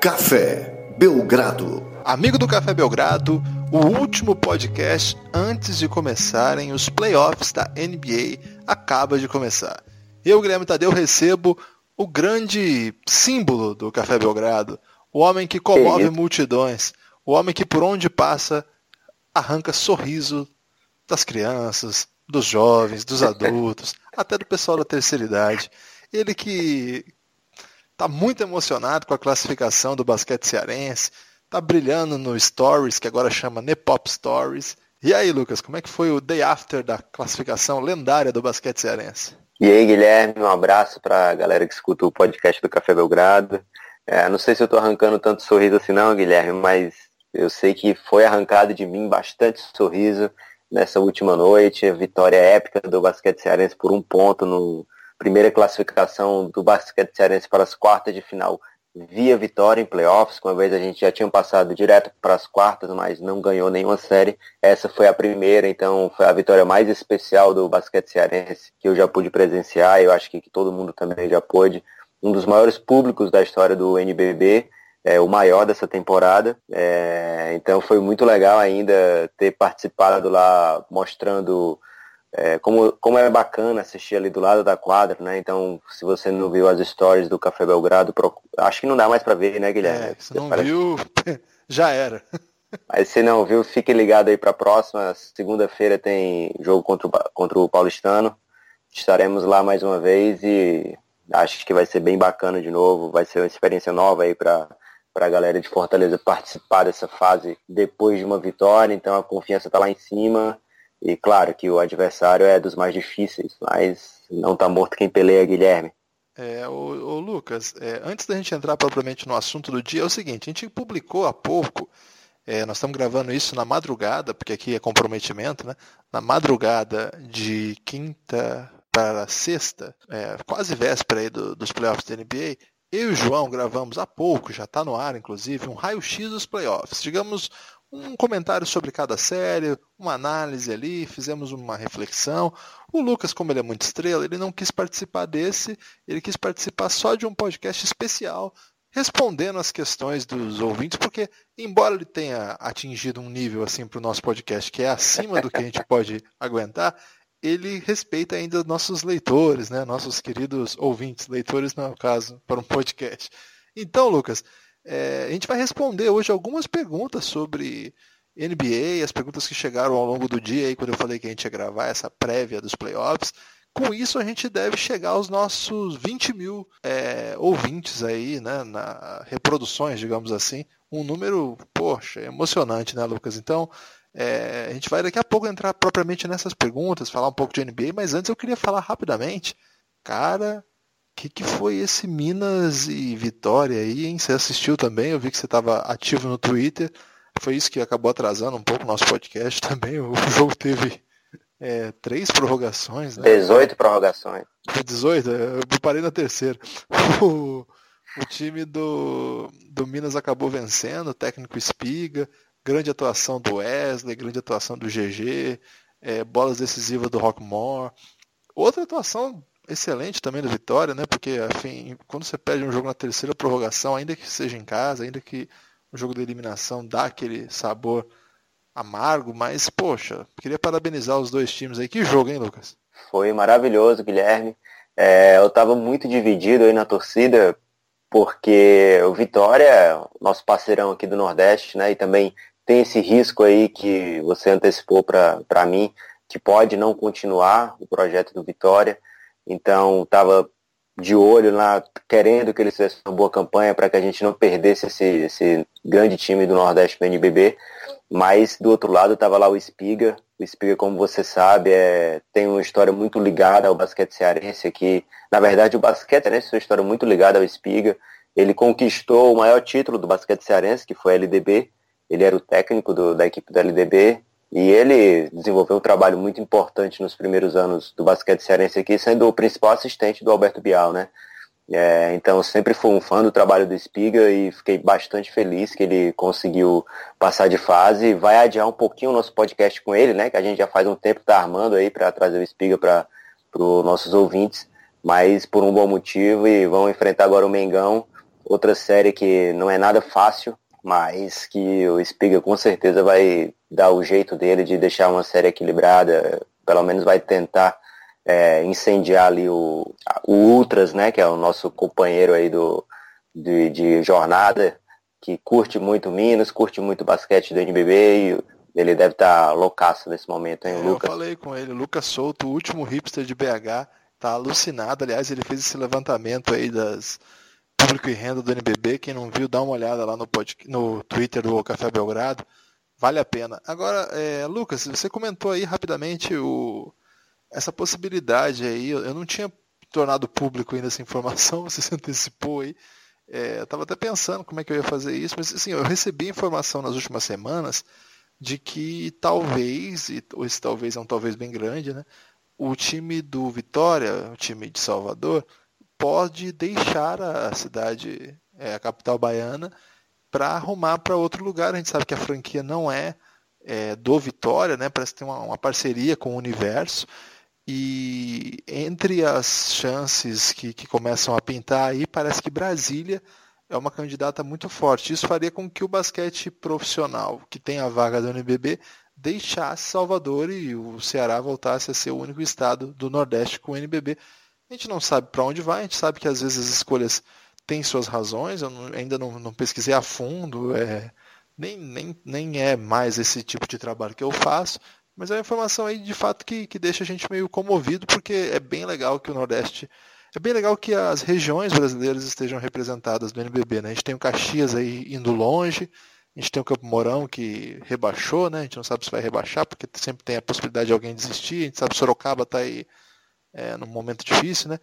Café Belgrado. Amigo do Café Belgrado, o último podcast antes de começarem os playoffs da NBA acaba de começar. Eu, Guilherme Tadeu, recebo o grande símbolo do Café Belgrado, o homem que comove multidões, o homem que por onde passa arranca sorriso das crianças, dos jovens, dos adultos, até do pessoal da terceira idade. Ele que está muito emocionado com a classificação do basquete cearense, está brilhando no Stories, que agora chama Nepop Stories. E aí, Lucas, como é que foi o day after da classificação lendária do basquete cearense? E aí, Guilherme, um abraço para a galera que escuta o podcast do Café Belgrado. É, não sei se eu estou arrancando tanto sorriso assim não, Guilherme, mas eu sei que foi arrancado de mim bastante sorriso nessa última noite. A vitória épica do basquete cearense por um ponto no, primeira classificação do basquete cearense para as quartas de final via vitória em playoffs. Uma vez a gente já tinha passado direto para as quartas, mas não ganhou nenhuma série. Essa foi a primeira, então foi a vitória mais especial do basquete cearense que eu já pude presenciar. Eu acho que, que todo mundo também já pôde. Um dos maiores públicos da história do NBB. É, o maior dessa temporada. É, então foi muito legal ainda ter participado lá mostrando é, como, como é bacana assistir ali do lado da quadra, né? Então, se você não viu as stories do Café Belgrado, acho que não dá mais para ver, né, Guilherme? É, se não Parece... viu, já era. Mas se não viu, fique ligado aí para a próxima. Segunda-feira tem jogo contra o, contra o Paulistano. Estaremos lá mais uma vez e acho que vai ser bem bacana de novo. Vai ser uma experiência nova aí para para a galera de Fortaleza participar dessa fase depois de uma vitória. Então a confiança está lá em cima e claro que o adversário é dos mais difíceis, mas não está morto quem peleia, Guilherme. É, o, Lucas, é, antes da gente entrar propriamente no assunto do dia, é o seguinte, a gente publicou há pouco, é, nós estamos gravando isso na madrugada, porque aqui é comprometimento, né? Na madrugada de quinta para sexta, é, quase véspera aí do, dos playoffs da NBA, eu e o João gravamos há pouco, já está no ar inclusive, um raio-x dos playoffs. Digamos, um comentário sobre cada série, uma análise ali, fizemos uma reflexão. O Lucas, como ele é muito estrela, ele não quis participar desse, ele quis participar só de um podcast especial, respondendo as questões dos ouvintes, porque embora ele tenha atingido um nível assim para o nosso podcast que é acima do que a gente pode aguentar, ele respeita ainda nossos leitores, né? nossos queridos ouvintes, leitores no caso, para um podcast. Então, Lucas, é, a gente vai responder hoje algumas perguntas sobre NBA, as perguntas que chegaram ao longo do dia, aí, quando eu falei que a gente ia gravar essa prévia dos playoffs. Com isso, a gente deve chegar aos nossos 20 mil é, ouvintes aí, né, na reproduções, digamos assim. Um número, poxa, emocionante, né, Lucas? Então, é, a gente vai daqui a pouco entrar propriamente nessas perguntas, falar um pouco de NBA, mas antes eu queria falar rapidamente, cara, que, que foi esse Minas e Vitória aí, hein? Você assistiu também? Eu vi que você estava ativo no Twitter. Foi isso que acabou atrasando um pouco o nosso podcast também. O jogo teve é, três prorrogações, né? 18 prorrogações. 18? Eu parei na terceira. O, o time do, do Minas acabou vencendo, o técnico Espiga, grande atuação do Wesley, grande atuação do GG, é, bolas decisivas do Rockmore. Outra atuação excelente também do Vitória, né? Porque, enfim, quando você perde um jogo na terceira prorrogação, ainda que seja em casa, ainda que o jogo de eliminação dá aquele sabor amargo, mas, poxa, queria parabenizar os dois times aí. Que jogo, hein, Lucas? Foi maravilhoso, Guilherme. É, eu estava muito dividido aí na torcida, porque o Vitória, nosso parceirão aqui do Nordeste, né? E também tem esse risco aí que você antecipou para mim, que pode não continuar o projeto do Vitória. Então, estava de olho lá, querendo que eles fizessem uma boa campanha para que a gente não perdesse esse, esse grande time do Nordeste do NBB. Mas, do outro lado, estava lá o Espiga. O Espiga, como você sabe, é, tem uma história muito ligada ao basquete cearense aqui. Na verdade, o basquete cearense tem uma história muito ligada ao Espiga. Ele conquistou o maior título do basquete cearense, que foi a LDB. Ele era o técnico do, da equipe da LDB e ele desenvolveu um trabalho muito importante nos primeiros anos do basquete cearense aqui, sendo o principal assistente do Alberto Bial, né? É, então sempre fui um fã do trabalho do Espiga e fiquei bastante feliz que ele conseguiu passar de fase. Vai adiar um pouquinho o nosso podcast com ele, né? Que a gente já faz um tempo está armando aí para trazer o Espiga para os nossos ouvintes, mas por um bom motivo e vão enfrentar agora o Mengão outra série que não é nada fácil, mas que o Spiga com certeza vai dar o jeito dele de deixar uma série equilibrada, pelo menos vai tentar é, incendiar ali o, o Ultras, né, que é o nosso companheiro aí do, de, de jornada, que curte muito Minas, curte muito basquete do NBB e ele deve estar tá loucaço nesse momento, hein, é, Lucas? Eu falei com ele, Lucas Souto, o último hipster de BH, tá alucinado. Aliás, ele fez esse levantamento aí das público e renda do NBB. Quem não viu, dá uma olhada lá no, podcast, no Twitter do Café Belgrado. Vale a pena. Agora, é, Lucas, você comentou aí rapidamente o, essa possibilidade aí. Eu não tinha tornado público ainda essa informação, você se antecipou aí. É, eu estava até pensando como é que eu ia fazer isso, mas assim, eu recebi informação nas últimas semanas de que talvez, e esse talvez é um talvez bem grande, né? O time do Vitória, o time de Salvador, pode deixar a cidade, é, a capital baiana, para arrumar para outro lugar. A gente sabe que a franquia não é, é do Vitória, né? Parece que tem uma, uma, parceria com o Universo. E entre as chances que, que começam a pintar aí, parece que Brasília é uma candidata muito forte. Isso faria com que o basquete profissional, que tem a vaga do NBB, deixasse Salvador e o Ceará voltasse a ser o único estado do Nordeste com o NBB. A gente não sabe para onde vai, a gente sabe que às vezes as escolhas têm suas razões, eu não, ainda não, não, pesquisei a fundo, é, nem, nem, nem é mais esse tipo de trabalho que eu faço, mas é uma informação aí de fato que, que deixa a gente meio comovido, porque é bem legal que o Nordeste é bem legal que as regiões brasileiras estejam representadas no NBB. Né? A gente tem o Caxias aí indo longe, a gente tem o Campo Mourão que rebaixou, né? a gente não sabe se vai rebaixar, porque sempre tem a possibilidade de alguém desistir, a gente sabe que Sorocaba está aí é, num momento difícil, né?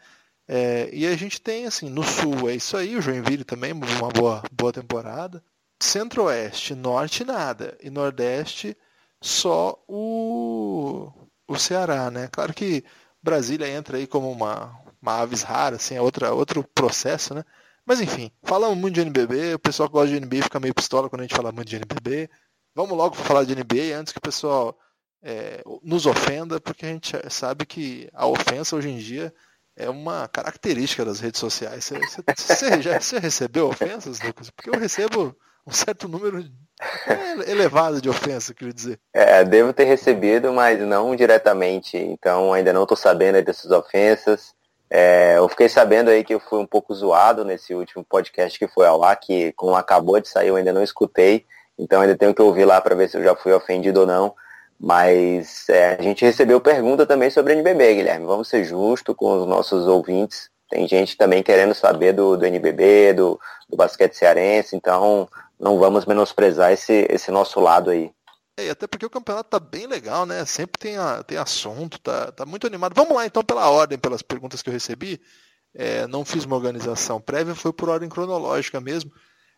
É, e a gente tem, assim, no sul é isso aí, o Joinville também, uma boa, boa temporada. Centro-Oeste, Norte nada. E Nordeste só o, o Ceará, né? Claro que Brasília entra aí como uma, uma aves rara, assim, é outra, outro processo, né? Mas enfim, falamos muito de NBB, o pessoal que gosta de NBA fica meio pistola quando a gente fala muito de NBB. Vamos logo falar de NBA antes que o pessoal é, nos ofenda, porque a gente sabe que a ofensa hoje em dia é uma característica das redes sociais. Você, você, já você recebeu ofensas, Lucas? Porque eu recebo um certo número elevado de ofensas, queria dizer. É, devo ter recebido, mas não diretamente. Então ainda não estou sabendo dessas ofensas. É, eu fiquei sabendo aí que eu fui um pouco zoado nesse último podcast que foi ao ar, que como acabou de sair eu ainda não escutei, então ainda tenho que ouvir lá para ver se eu já fui ofendido ou não. Mas é, a gente recebeu pergunta também sobre NBB, Guilherme. Vamos ser justos com os nossos ouvintes. Tem gente também querendo saber do, do NBB, do, do basquete cearense, então não vamos menosprezar esse, esse nosso lado aí. É, até porque o campeonato tá bem legal, né? Sempre tem, a, tem assunto, tá, tá muito animado. Vamos lá então pela ordem, pelas perguntas que eu recebi. É, não fiz uma organização prévia, foi por ordem cronológica mesmo.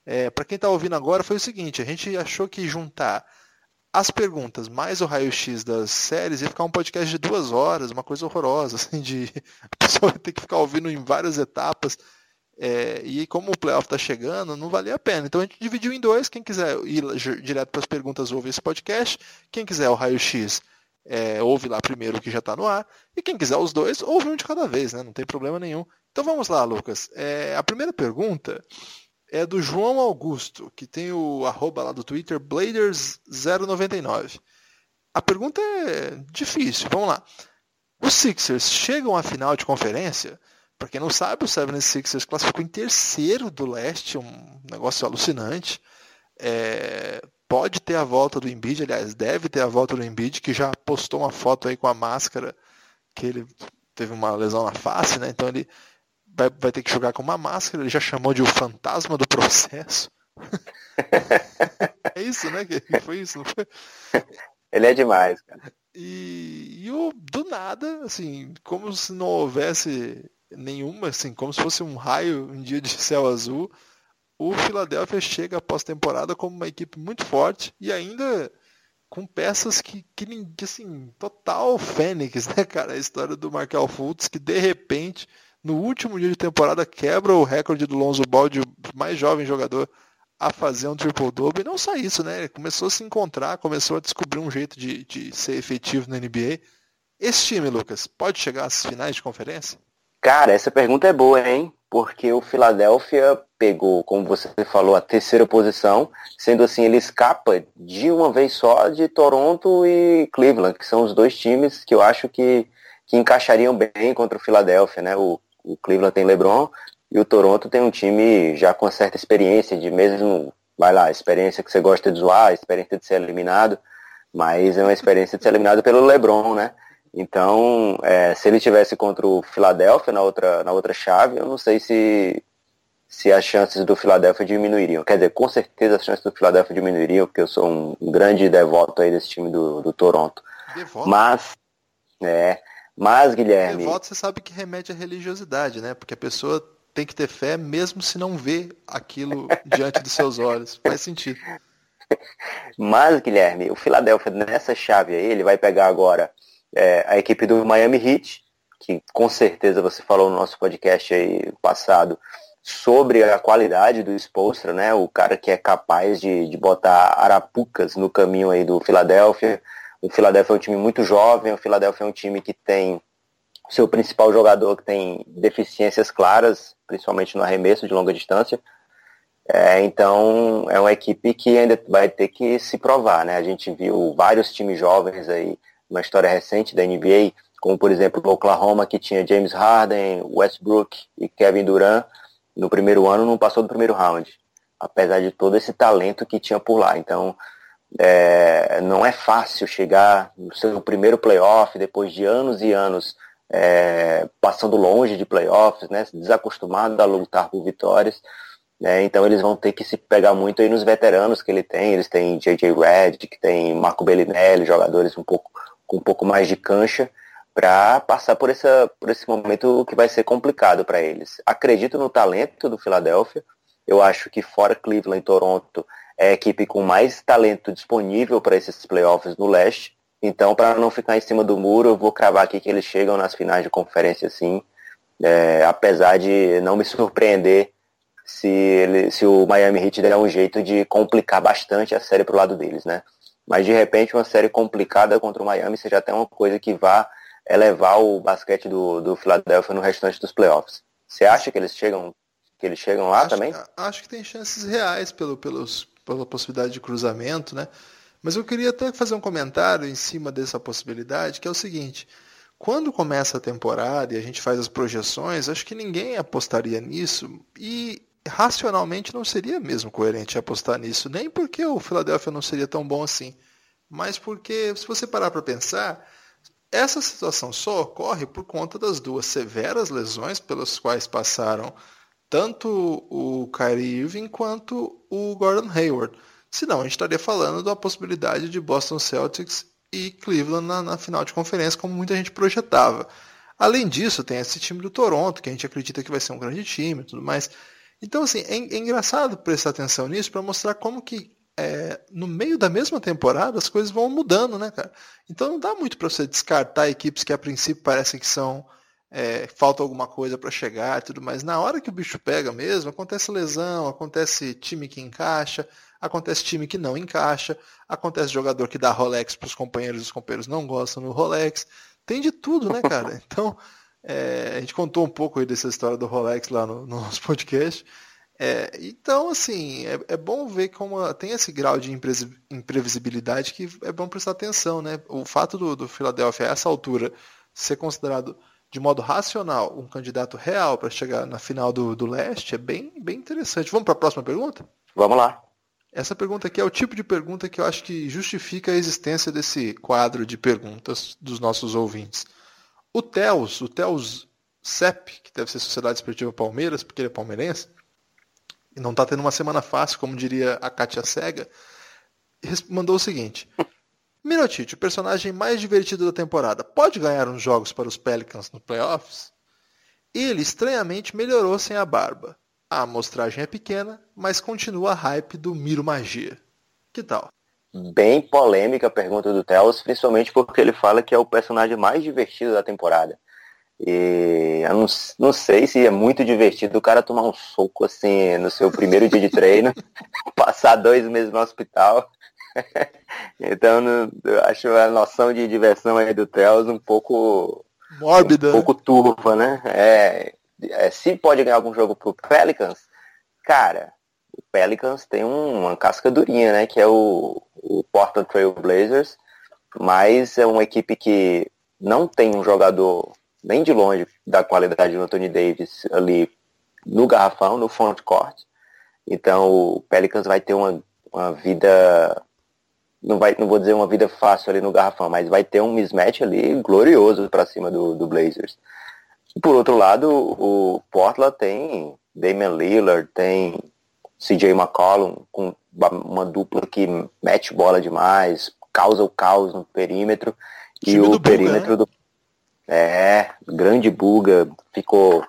É, Para quem está ouvindo agora, foi o seguinte: a gente achou que juntar as perguntas mais o raio-x das séries ia ficar um podcast de duas horas, uma coisa horrorosa, assim, de a pessoa ter que ficar ouvindo em várias etapas. É, e como o playoff está chegando, não valia a pena. Então a gente dividiu em dois. Quem quiser ir direto para as perguntas, ouve esse podcast. Quem quiser o raio-x, é, ouve lá primeiro o que já está no ar. E quem quiser os dois, ouve um de cada vez, né? Não tem problema nenhum. Então vamos lá, Lucas. É, a primeira pergunta é do João Augusto, que tem o arroba lá do Twitter, Bladers099. A pergunta é difícil, vamos lá. Os Sixers chegam à final de conferência? Para quem não sabe, o 76ers classificou em terceiro do leste, um negócio alucinante. É, pode ter a volta do Embiid, aliás, deve ter a volta do Embiid, que já postou uma foto aí com a máscara, que ele teve uma lesão na face, né? Então ele vai, vai ter que jogar com uma máscara, ele já chamou de o fantasma do processo. é isso, né? Que foi isso, não foi? Ele é demais, cara. E, e o, do nada, assim, como se não houvesse nenhuma, assim, como se fosse um raio em dia de céu azul, o Philadelphia chega após temporada como uma equipe muito forte e ainda com peças que, que assim, total fênix, né, cara? A história do Markel Fultz, que de repente, no último dia de temporada, quebra o recorde do Lonzo Ball de mais jovem jogador a fazer um triple-double. E não só isso, né? Ele começou a se encontrar, começou a descobrir um jeito de, de ser efetivo na NBA. Esse time, Lucas, pode chegar às finais de conferência? Cara, essa pergunta é boa, hein? Porque o Philadelphia pegou, como você falou, a terceira posição, sendo assim, ele escapa de uma vez só de Toronto e Cleveland, que são os dois times que eu acho que, que encaixariam bem contra o Philadelphia, né? O, o Cleveland tem LeBron e o Toronto tem um time já com certa experiência, de mesmo, vai lá, experiência que você gosta de zoar, experiência de ser eliminado, mas é uma experiência de ser eliminado pelo LeBron, né? Então, é, se ele tivesse contra o Philadelphia na outra, na outra chave, eu não sei se, se as chances do Philadelphia diminuiriam. Quer dizer, com certeza as chances do Philadelphia diminuiriam, porque eu sou um, grande devoto aí desse time do, do Toronto. Devoto? Mas, é, mas, Guilherme... Devoto você sabe que remete à religiosidade, né? Porque a pessoa tem que ter fé mesmo se não vê aquilo diante dos seus olhos. Faz sentido. Mas, Guilherme, o Philadelphia nessa chave aí, ele vai pegar agora é, a equipe do Miami Heat, que com certeza você falou no nosso podcast aí passado sobre a qualidade do Spolstra, né? O cara que é capaz de, de botar arapucas no caminho aí do Philadelphia. O Philadelphia é um time muito jovem, o Philadelphia é um time que tem seu principal jogador que tem deficiências claras, principalmente no arremesso de longa distância. É, então é uma equipe que ainda vai ter que se provar, né? A gente viu vários times jovens aí uma história recente da NBA, como por exemplo o Oklahoma, que tinha James Harden, Westbrook e Kevin Durant, no primeiro ano não passou do primeiro round, apesar de todo esse talento que tinha por lá. Então, é, não é fácil chegar no seu primeiro playoff, depois de anos e anos é, passando longe de playoffs, né, desacostumado a lutar por vitórias. Né, então eles vão ter que se pegar muito aí nos veteranos que ele tem. Eles têm J.J. Redick, tem Marco Bellinelli, jogadores um pouco com um pouco mais de cancha para passar por, essa, por esse momento que vai ser complicado para eles. Acredito no talento do Philadelphia. Eu acho que fora Cleveland e Toronto é a equipe com mais talento disponível para esses playoffs no leste. Então, para não ficar em cima do muro, eu vou cravar aqui que eles chegam nas finais de conferência sim. É, apesar de não me surpreender se, ele, se o Miami Heat der um jeito de complicar bastante a série pro lado deles, né? Mas de repente uma série complicada contra o Miami seja até uma coisa que vá elevar o basquete do, do Philadelphia no restante dos playoffs. Você acha que eles chegam que eles chegam lá acho, também? Acho que tem chances reais pelo, pelos, pela possibilidade de cruzamento, né? Mas eu queria até fazer um comentário em cima dessa possibilidade, que é o seguinte: quando começa a temporada e a gente faz as projeções, acho que ninguém apostaria nisso e racionalmente não seria mesmo coerente apostar nisso, nem porque o Philadelphia não seria tão bom assim, mas porque, se você parar para pensar, essa situação só ocorre por conta das duas severas lesões pelas quais passaram tanto o Kyrie Irving quanto o Gordon Hayward. Senão, a gente estaria falando da possibilidade de Boston Celtics e Cleveland na, na final de conferência, como muita gente projetava. Além disso, tem esse time do Toronto, que a gente acredita que vai ser um grande time e tudo mais. Então, assim, é, é engraçado prestar atenção nisso para mostrar como que é, no meio da mesma temporada as coisas vão mudando, né, cara? Então não dá muito para você descartar equipes que a princípio parecem que são é, falta alguma coisa para chegar e tudo mais. Na hora que o bicho pega mesmo, acontece lesão, acontece time que encaixa, acontece time que não encaixa, acontece jogador que dá Rolex para os companheiros e os companheiros não gostam do Rolex. Tem de tudo, né, cara? Então é, a gente contou um pouco aí dessa história do Rolex lá no, no nosso podcast. É, então, assim, é, é, bom ver como tem esse grau de imprevisibilidade que é bom prestar atenção, né? O fato do, do Philadelphia, a essa altura, ser considerado de modo racional um candidato real para chegar na final do, do leste é bem, bem interessante. Vamos para a próxima pergunta? Vamos lá. Essa pergunta aqui é o tipo de pergunta que eu acho que justifica a existência desse quadro de perguntas dos nossos ouvintes. O Teus, o Teus CEP, que deve ser Sociedade Esportiva Palmeiras, porque ele é palmeirense, e não está tendo uma semana fácil, como diria a Kátia Sega, mandou o seguinte. Mirotic, o personagem mais divertido da temporada, pode ganhar uns jogos para os Pelicans no playoffs? Ele estranhamente melhorou sem a barba. A amostragem é pequena, mas continua a hype do Miro Magia. Que tal? bem polêmica a pergunta do Telos, principalmente porque ele fala que é o personagem mais divertido da temporada. E eu não, não sei se é muito divertido o cara tomar um soco assim no seu primeiro dia de treino, passar dois meses no hospital. então eu acho a noção de diversão aí do Telos um pouco mórbida, um pouco turva, né? É, é, se pode ganhar algum jogo pro Pelicans, cara, o Pelicans tem um, uma casca durinha, né? Que é o, o Portland Trail Blazers, mas é uma equipe que não tem um jogador nem de longe da qualidade do Anthony Davis ali no garrafão, no front court. Então o Pelicans vai ter uma, uma vida não vai não vou dizer uma vida fácil ali no garrafão, mas vai ter um mismatch ali glorioso para cima do, do Blazers. Por outro lado, o Portland tem Damian Lillard, tem CJ McCollum, com uma dupla que mete bola demais, causa o caos no perímetro. e o perímetro né? do. É, grande buga, ficou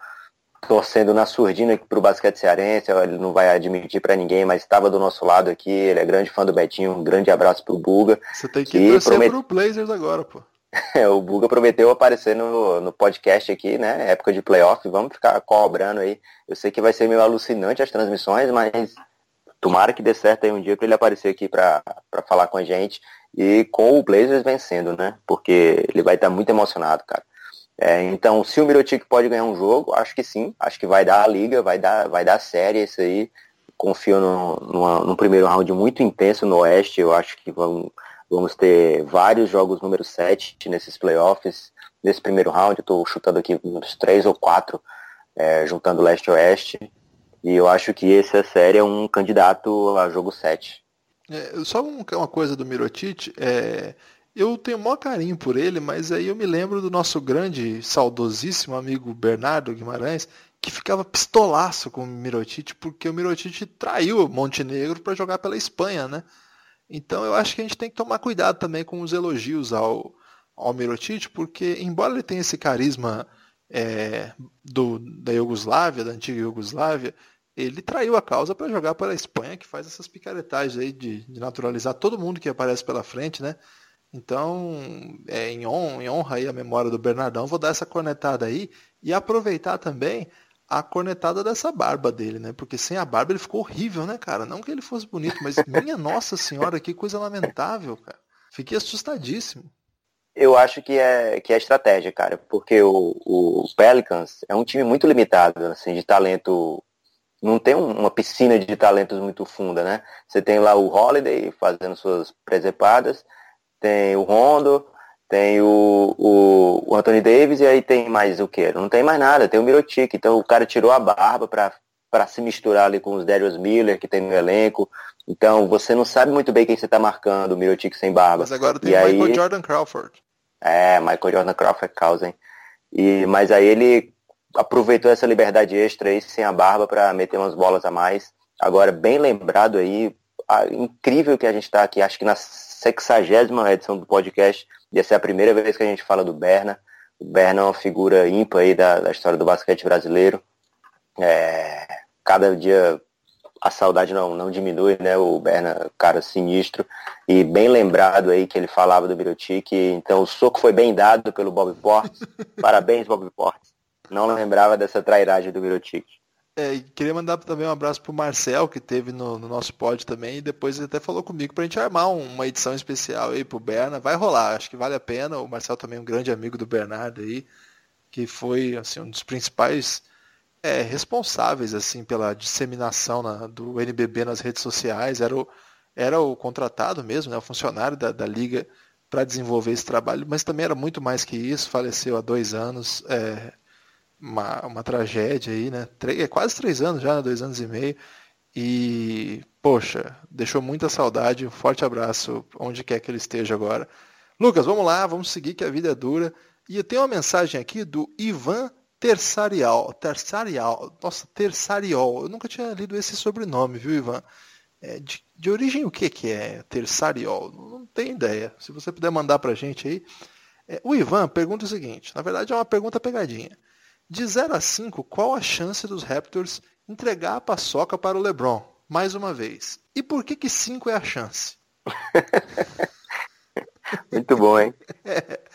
torcendo na surdina aqui pro basquete cearense, ele não vai admitir para ninguém, mas estava do nosso lado aqui, ele é grande fã do Betinho, um grande abraço pro Buga. Você tem que ir torcer promet... pro Blazers agora, pô. É, o Buga prometeu aparecer no, no podcast aqui, né? Época de playoff, vamos ficar cobrando aí. Eu sei que vai ser meio alucinante as transmissões, mas tomara que dê certo aí um dia para ele aparecer aqui para falar com a gente. E com o Blazers vencendo, né? Porque ele vai estar muito emocionado, cara. É, então, se o Mirotic pode ganhar um jogo, acho que sim. Acho que vai dar a liga, vai dar, vai dar série isso aí. Confio no, numa, num primeiro round muito intenso no Oeste. Eu acho que vamos Vamos ter vários jogos número 7 nesses playoffs. Nesse primeiro round, eu estou chutando aqui uns 3 ou 4, é, juntando leste e oeste. E eu acho que essa série é um candidato a jogo 7. É, só uma coisa do Mirotic, é, eu tenho maior carinho por ele, mas aí eu me lembro do nosso grande, saudosíssimo amigo Bernardo Guimarães, que ficava pistolaço com o Mirotic, porque o Mirotic traiu Montenegro para jogar pela Espanha, né? Então eu acho que a gente tem que tomar cuidado também com os elogios ao, ao Mirotic, porque embora ele tenha esse carisma é, do, da Iugoslávia, da antiga Iugoslávia, ele traiu a causa para jogar pela Espanha, que faz essas picaretagens aí de, de, naturalizar todo mundo que aparece pela frente, né? Então, é, em, honra, em honra aí a memória do Bernardão, vou dar essa cornetada aí e aproveitar também a cornetada dessa barba dele, né? Porque sem a barba ele ficou horrível, né, cara? Não que ele fosse bonito, mas minha nossa senhora, que coisa lamentável, cara. Fiquei assustadíssimo. Eu acho que é, que é estratégia, cara, porque o, o Pelicans é um time muito limitado, assim, de talento. Não tem uma piscina de talentos muito funda, né? Você tem lá o Holiday fazendo suas presepadas, tem o Rondo, tem o, o, o, Anthony Davis e aí tem mais o que? Não tem mais nada, tem o Mirotic. Então o cara tirou a barba para se misturar ali com os Darius Miller que tem no elenco. Então você não sabe muito bem quem você está marcando, o Mirotic sem barba. Mas agora tem e o aí, Michael Jordan Crawford. É, Michael Jordan Crawford é causa, hein? E, mas aí ele aproveitou essa liberdade extra aí sem a barba para meter umas bolas a mais. Agora, bem lembrado aí, a, incrível que a gente está aqui, acho que na sexagésima edição do podcast, ia ser a primeira vez que a gente fala do Berna. O Berna é uma figura ímpar aí da, da história do basquete brasileiro. É, cada dia a saudade não, não diminui, né? O Berna, cara sinistro. E bem lembrado aí que ele falava do Birotic. Então o soco foi bem dado pelo Bob Portes. Parabéns, Bob Portes. Não lembrava dessa trairagem do Birotic. É, queria mandar também um abraço pro Marcel, que teve no, no, nosso pod também, e depois ele até falou comigo pra gente armar uma edição especial aí pro Berna. Vai rolar, acho que vale a pena. O Marcel também é um grande amigo do Bernardo aí, que foi assim, um dos principais é, responsáveis assim pela disseminação na, do NBB nas redes sociais. Era o, era o contratado mesmo, né, o funcionário da, da liga para desenvolver esse trabalho, mas também era muito mais que isso. Faleceu há dois anos. É, uma, uma tragédia aí, né? Três, é quase três anos já, né? dois anos e meio. E, poxa, deixou muita saudade. Um forte abraço onde quer que ele esteja agora. Lucas, vamos lá, vamos seguir que a vida é dura. E tenho uma mensagem aqui do Ivan Terçarial. Terçarial. Nossa, Terçariol. Eu nunca tinha lido esse sobrenome, viu, Ivan? É, de, de, origem o que, que é Terçariol? Não tenho ideia. Se você puder mandar pra gente aí. É, o Ivan pergunta o seguinte: na verdade é uma pergunta pegadinha. De 0 a 5, qual a chance dos Raptors entregar a paçoca para o LeBron? Mais uma vez. E por que que 5 é a chance? Muito bom, hein?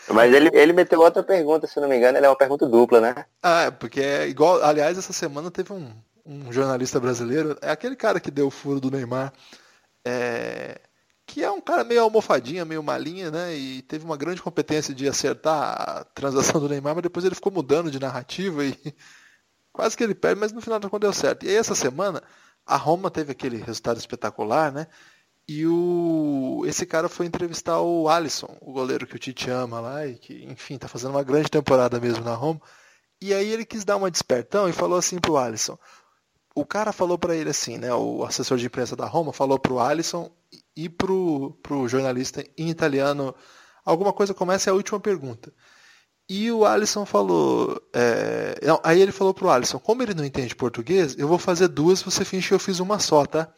Mas ele, ele meteu outra pergunta, se não me engano, ele é uma pergunta dupla, né? Ah, é, porque é igual. Aliás, essa semana teve um, um jornalista brasileiro, é aquele cara que deu o furo do Neymar. É, que é um cara meio almofadinha, meio malinha, né? E teve uma grande competência de acertar a transação do Neymar, mas depois ele ficou mudando de narrativa e quase que ele perde, mas no final da conta deu certo. E aí essa semana a Roma teve aquele resultado espetacular, né? E o esse cara foi entrevistar o Alisson, o goleiro que o Tite ama lá e que, enfim, tá fazendo uma grande temporada mesmo na Roma. E aí ele quis dar uma despertão e falou assim pro Alisson. O cara falou para ele assim, né? O assessor de imprensa da Roma falou pro Alisson e pro, pro jornalista em italiano alguma coisa começa é a última pergunta. E o Alisson falou. É... Não, aí ele falou pro Alisson, como ele não entende português, eu vou fazer duas, você finge que eu fiz uma só, tá?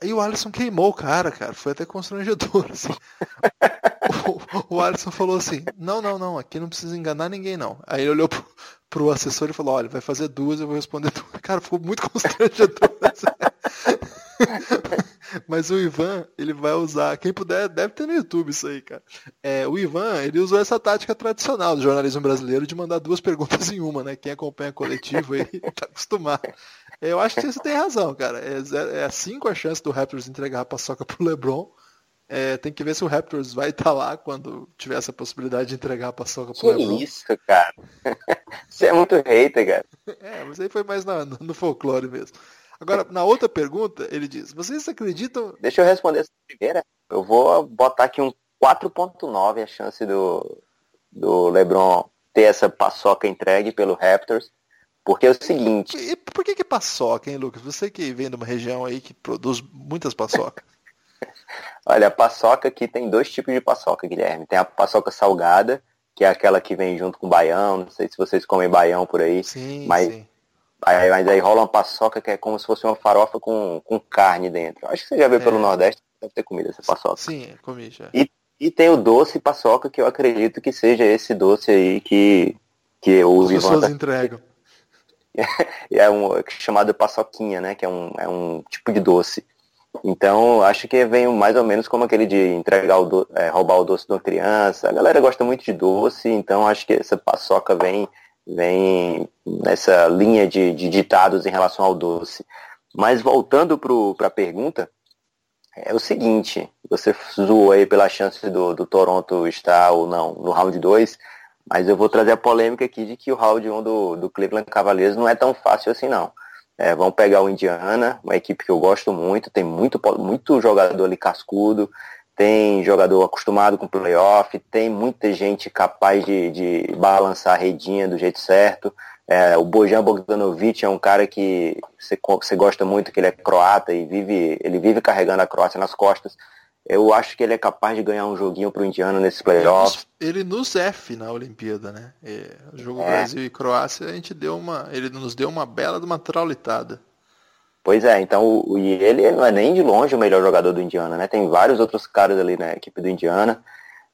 Aí o Alisson queimou o cara, cara. Foi até constrangedor, assim. o, o Alisson falou assim, não, não, não, aqui não precisa enganar ninguém, não. Aí ele olhou pro, pro assessor e falou, olha, vai fazer duas, eu vou responder duas. Cara, ficou muito constrangedor. Mas o Ivan, ele vai usar. Quem puder, deve ter no YouTube isso aí, cara. É, o Ivan, ele usou essa tática tradicional do jornalismo brasileiro de mandar duas perguntas em uma, né? Quem acompanha coletivo aí tá acostumado. Eu acho que você tem razão, cara. É, é cinco a chance do Raptors entregar a paçoca pro LeBron. É, tem que ver se o Raptors vai estar tá lá quando tiver essa possibilidade de entregar a paçoca pro que LeBron. isso, cara. Você é muito hater, cara. É, mas aí foi mais no folclore mesmo. Agora, na outra pergunta, ele diz: Vocês acreditam. Deixa eu responder essa primeira. Eu vou botar aqui um 4,9 a chance do, do LeBron ter essa paçoca entregue pelo Raptors. Porque é o seguinte. E por que, que paçoca, hein, Lucas? Você que vem de uma região aí que produz muitas paçocas. Olha, a paçoca aqui tem dois tipos de paçoca, Guilherme. Tem a paçoca salgada, que é aquela que vem junto com baião. Não sei se vocês comem baião por aí. Sim, mas sim. Aí, mas aí rola uma paçoca que é como se fosse uma farofa com, com carne dentro. Acho que você já viu É. pelo Nordeste, deve ter comido essa paçoca. Sim, comi já. E, e tem o doce paçoca, que eu acredito que seja esse doce aí que, que o As Ivan pessoas tá, entregam. é um é chamado paçoquinha, né? Que é um, é um tipo de doce. Então, acho que vem mais ou menos como aquele de entregar o do, é, roubar o doce de uma criança. A galera gosta muito de doce, então acho que essa paçoca vem vem nessa linha de, de ditados em relação ao doce. Mas voltando para a pergunta, é o seguinte, você zoou aí pela chance do, do Toronto estar ou não no round 2, mas eu vou trazer a polêmica aqui de que o round 1 do, do Cleveland Cavaliers não é tão fácil assim não. É, pegar o Indiana, uma equipe que eu gosto muito, tem muito, muito jogador ali cascudo, tem jogador acostumado com playoff, tem muita gente capaz de, de balançar a redinha do jeito certo. É, o Bojan Bogdanovic é um cara que você, você gosta muito, que ele é croata e vive, ele vive carregando a Croácia nas costas. Eu acho que ele é capaz de ganhar um joguinho pro Indiana nesses playoffs. Ele nos F na Olimpíada, né? É, o jogo É. Brasil e Croácia, a gente deu uma. Ele nos deu uma bela de uma traulitada. Pois é, então o, e ele não é nem de longe o melhor jogador do Indiana, né? Tem vários outros caras ali na equipe do Indiana.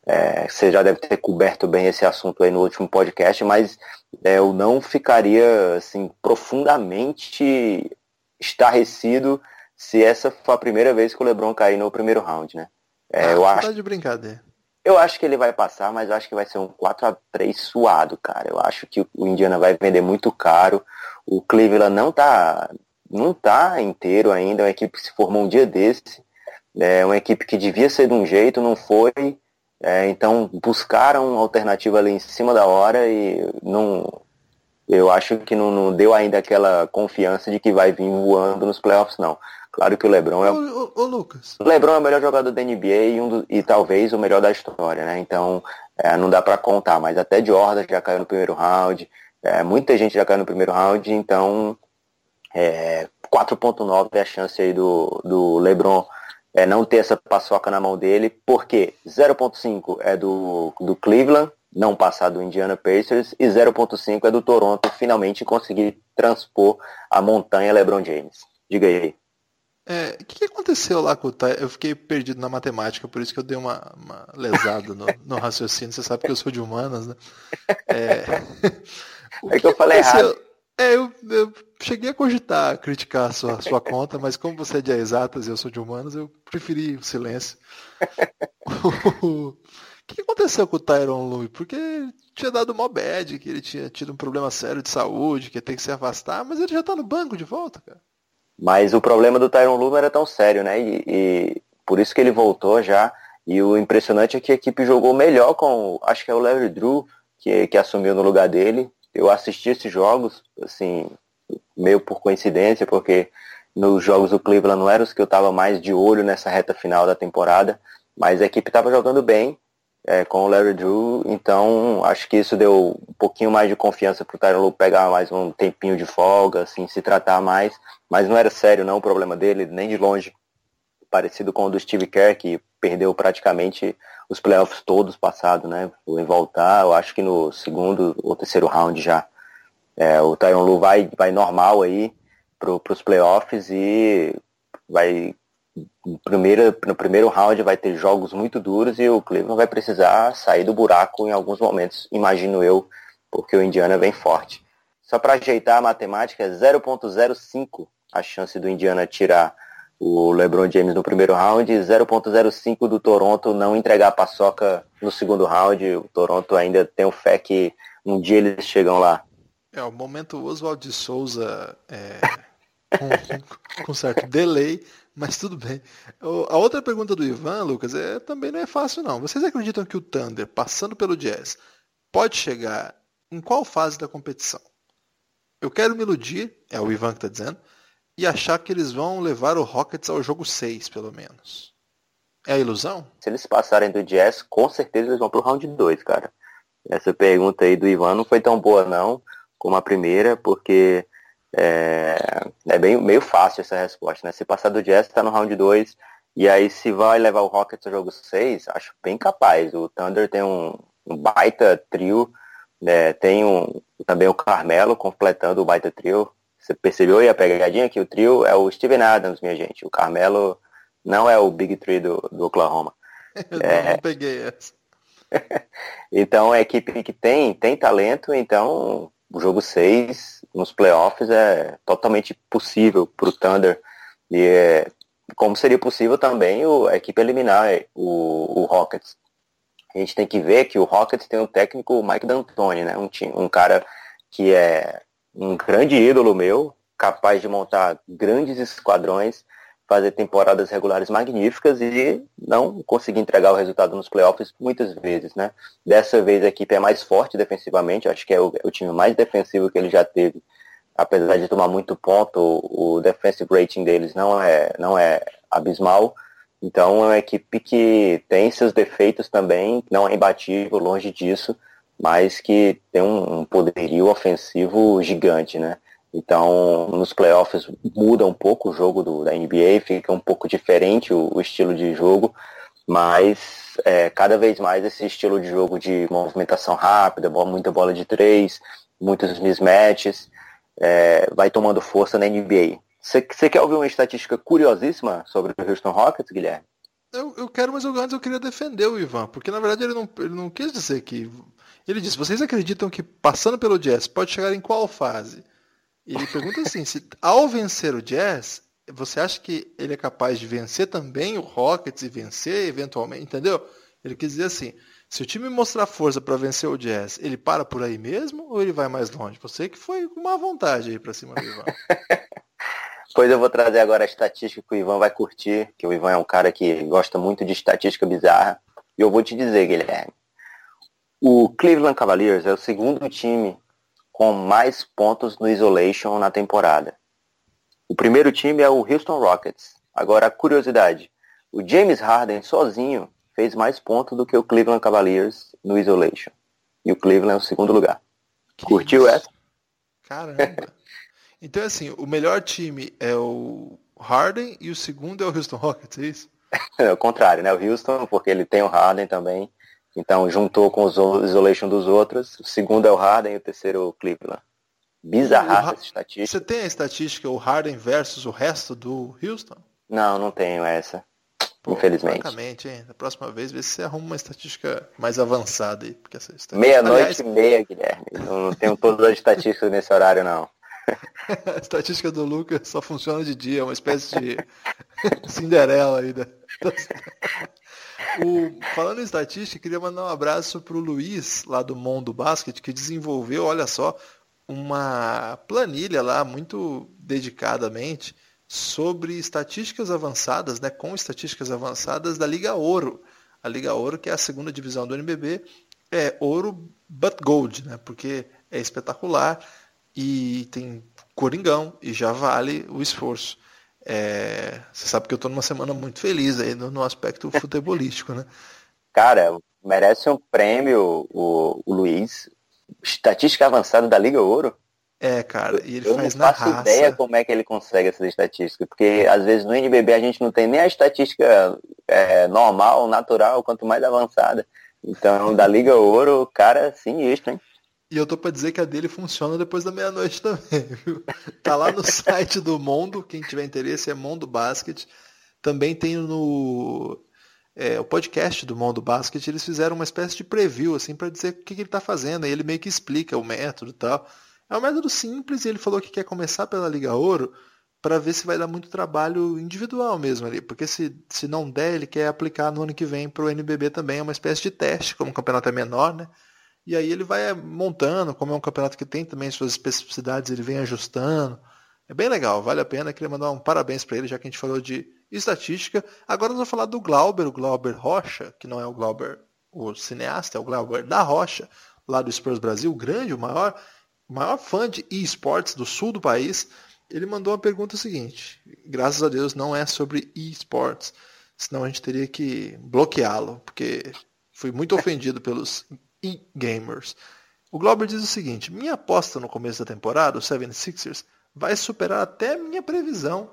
É, você já deve ter coberto bem esse assunto aí no último podcast, mas é, eu não ficaria assim profundamente estarrecido se essa for a primeira vez que o LeBron cair no primeiro round, né? É, eu tá acho de brincadeira. eu acho que ele vai passar, mas eu acho que vai ser um 4 a 3 suado, cara. Eu acho que o Indiana vai vender muito caro. O Cleveland não tá, não tá inteiro ainda. É uma equipe que se formou um dia desse. É uma equipe que devia ser de um jeito, não foi. É, então buscaram uma alternativa ali em cima da hora e não. Eu acho que não, não deu ainda aquela confiança de que vai vir voando nos playoffs, não. Claro que o LeBron é Ô, ô, ô, Lucas, o LeBron é o melhor jogador da NBA e, um do- e talvez o melhor da história, né? Então é, não dá pra contar, mas até Jordan já caiu no primeiro round, é, muita gente já caiu no primeiro round, então é, 4.9 é a chance aí do, do LeBron é, não ter essa paçoca na mão dele, porque 0.5 é do, do Cleveland, não passar do Indiana Pacers, e 0.5 é do Toronto finalmente conseguir transpor a montanha LeBron James. Diga aí. é, o que, que aconteceu lá com o Ty? Eu fiquei perdido na matemática, por isso que eu dei uma, uma lesada no, no raciocínio. Você sabe que eu sou de humanas, né? É, o É que eu falei aconteceu? É, eu, eu cheguei a cogitar criticar a sua, sua conta, mas como você é de exatas e eu sou de humanas, eu preferi o silêncio. o que, que aconteceu com o Tyron Lue? Porque tinha dado mó bad, que ele tinha tido um problema sério de saúde, que ia ter que se afastar, mas ele já tá no banco de volta, cara. Mas o problema do Tyron Lue não era tão sério, né? E, e por isso que ele voltou já. E o impressionante é que a equipe jogou melhor com, acho que é o Larry Drew, que, que assumiu no lugar dele. Eu assisti esses jogos, assim, meio por coincidência, porque nos jogos do Cleveland não eram os que eu estava mais de olho nessa reta final da temporada, mas a equipe estava jogando bem é, com o Larry Drew, então acho que isso deu um pouquinho mais de confiança para o pegar mais um tempinho de folga, assim, se tratar mais, mas não era sério não o problema dele, nem de longe, parecido com o do Steve Kerr, que perdeu praticamente os playoffs todos passados, né, em voltar, eu acho que no segundo ou terceiro round já, é, o Tyron Lu vai, vai normal aí para os playoffs e vai no primeiro, round vai ter jogos muito duros e o Cleveland vai precisar sair do buraco em alguns momentos, imagino eu, porque o Indiana vem forte. Só para ajeitar a matemática, é 0.05 a chance do Indiana tirar o LeBron James no primeiro round, 0.05 do Toronto não entregar a paçoca no segundo round. O Toronto ainda tem o fé que um dia eles chegam lá. É, o momento Oswald de Souza é, com, com certo delay mas tudo bem. A outra pergunta do Ivan, Lucas, é, também não é fácil não. Vocês acreditam que o Thunder, passando pelo Jazz, pode chegar em qual fase da competição? Eu quero me iludir, é o Ivan que está dizendo, e achar que eles vão levar o Rockets ao jogo 6, pelo menos. É a ilusão? Se eles passarem do Jazz, com certeza eles vão pro round 2, cara. Essa pergunta aí do Ivan não foi tão boa não, como a primeira, porque é, é bem, meio fácil essa resposta, né? Se passar do Jazz, tá no round 2, e aí se vai levar o Rockets ao jogo 6, acho bem capaz. O Thunder tem um, um baita trio, né? tem um, também o Carmelo completando o baita trio. Você percebeu aí a pegadinha que o trio é o Steven Adams, minha gente. O Carmelo não é o Big Three do, do Oklahoma. Eu é... não peguei essa. então é a equipe que tem, tem talento, então o jogo 6 nos playoffs é totalmente possível para o Thunder. E é, como seria possível também o, a equipe eliminar o, o, Rockets. A gente tem que ver que o Rockets tem um técnico Mike D'Antoni, né? Um, um cara que é um grande ídolo meu, capaz de montar grandes esquadrões fazer temporadas regulares magníficas e não conseguir entregar o resultado nos playoffs muitas vezes, né? Dessa vez a equipe é mais forte defensivamente, acho que é o, o time mais defensivo que ele já teve, apesar de tomar muito ponto, o, o defensive rating deles não é, não é abismal, então é uma equipe que tem seus defeitos também, não é imbatível, longe disso, mas que tem um, poderio ofensivo gigante, né? Então, nos playoffs muda um pouco o jogo do, da NBA, fica um pouco diferente o, o estilo de jogo, mas é, cada vez mais esse estilo de jogo de movimentação rápida, muita bola de três, muitos mismatches, é, vai tomando força na NBA. Você quer ouvir uma estatística curiosíssima sobre o Houston Rockets, Guilherme? Eu, eu quero, mas antes eu queria defender o Ivan, porque na verdade ele não, ele não quis dizer que. Ele disse: vocês acreditam que passando pelo Jazz pode chegar em qual fase? Ele pergunta assim, se ao vencer o Jazz, você acha que ele é capaz de vencer também o Rockets e vencer eventualmente, entendeu? Ele quis dizer assim, se o time mostrar força para vencer o Jazz, ele para por aí mesmo ou ele vai mais longe? Você que foi com má vontade aí para cima do Ivan. pois eu vou trazer agora a estatística que o Ivan vai curtir, que o Ivan é um cara que gosta muito de estatística bizarra. E eu vou te dizer, Guilherme, o Cleveland Cavaliers é o segundo time com mais pontos no isolation na temporada. O primeiro time é o Houston Rockets. Agora, a curiosidade: o James Harden sozinho fez mais pontos do que o Cleveland Cavaliers no isolation. E o Cleveland é o segundo lugar. Que Curtiu isso? essa? Caramba! então, assim, o melhor time é o Harden e o segundo é o Houston Rockets, é isso? é o contrário, né? O Houston, porque ele tem o Harden também. Então juntou com os isolation dos outros. O segundo é o Harden e o terceiro é o Cleveland. Bizarra essa estatística. Você tem a estatística, o Harden versus o resto do Houston? Não, não tenho essa. Pô, infelizmente. Francamente, hein? Da próxima vez, vê se você arruma uma estatística mais avançada aí. Porque essa Meia-noite e meia, Guilherme. Eu não tenho todas as estatísticas nesse horário, não. a estatística do Lucas só funciona de dia, é uma espécie de Cinderela aí. O, falando em estatística, queria mandar um abraço para o Luiz, lá do Mundo Basket, que desenvolveu, olha só, uma planilha lá muito dedicadamente sobre estatísticas avançadas, né, com estatísticas avançadas da Liga Ouro. A Liga Ouro, que é a segunda divisão do NBB, é ouro but gold, né, porque é espetacular e tem coringão e já vale o esforço. É, você sabe que eu estou numa semana muito feliz aí no, no aspecto futebolístico, né? Cara, merece um prêmio o, o Luiz. Estatística avançada da Liga Ouro. É, cara, e ele eu faz não na faço raça. ideia como é que ele consegue essas estatísticas, porque às vezes no NBB a gente não tem nem a estatística é, normal, natural, quanto mais avançada. Então, da Liga Ouro, cara, é sinistro, hein? E eu tô pra dizer que a dele funciona depois da meia-noite também, viu? Tá lá no site do Mondo, quem tiver interesse é Mondo Basket. Também tem no é, o podcast do Mondo Basket, eles fizeram uma espécie de preview, assim, para dizer o que, que ele tá fazendo. Aí ele meio que explica o método e tal. É um método simples e ele falou que quer começar pela Liga Ouro para ver se vai dar muito trabalho individual mesmo ali. Porque se, se não der, ele quer aplicar no ano que vem para o NBB também. É uma espécie de teste, como o campeonato é menor, né? E aí ele vai montando, como é um campeonato que tem também suas especificidades, ele vem ajustando. É bem legal, vale a pena. Queria mandar um parabéns para ele, já que a gente falou de estatística. Agora nós vamos falar do Glauber, o Glauber Rocha, que não é o Glauber, o cineasta, é o Glauber da Rocha, lá do Spurs Brasil, grande, o maior, maior fã de esportes do sul do país. Ele mandou uma pergunta seguinte: graças a Deus não é sobre esportes, senão a gente teria que bloqueá-lo, porque fui muito ofendido pelos e-gamers. O Glauber diz o seguinte: minha aposta no começo da temporada, o 76ers, vai superar até minha previsão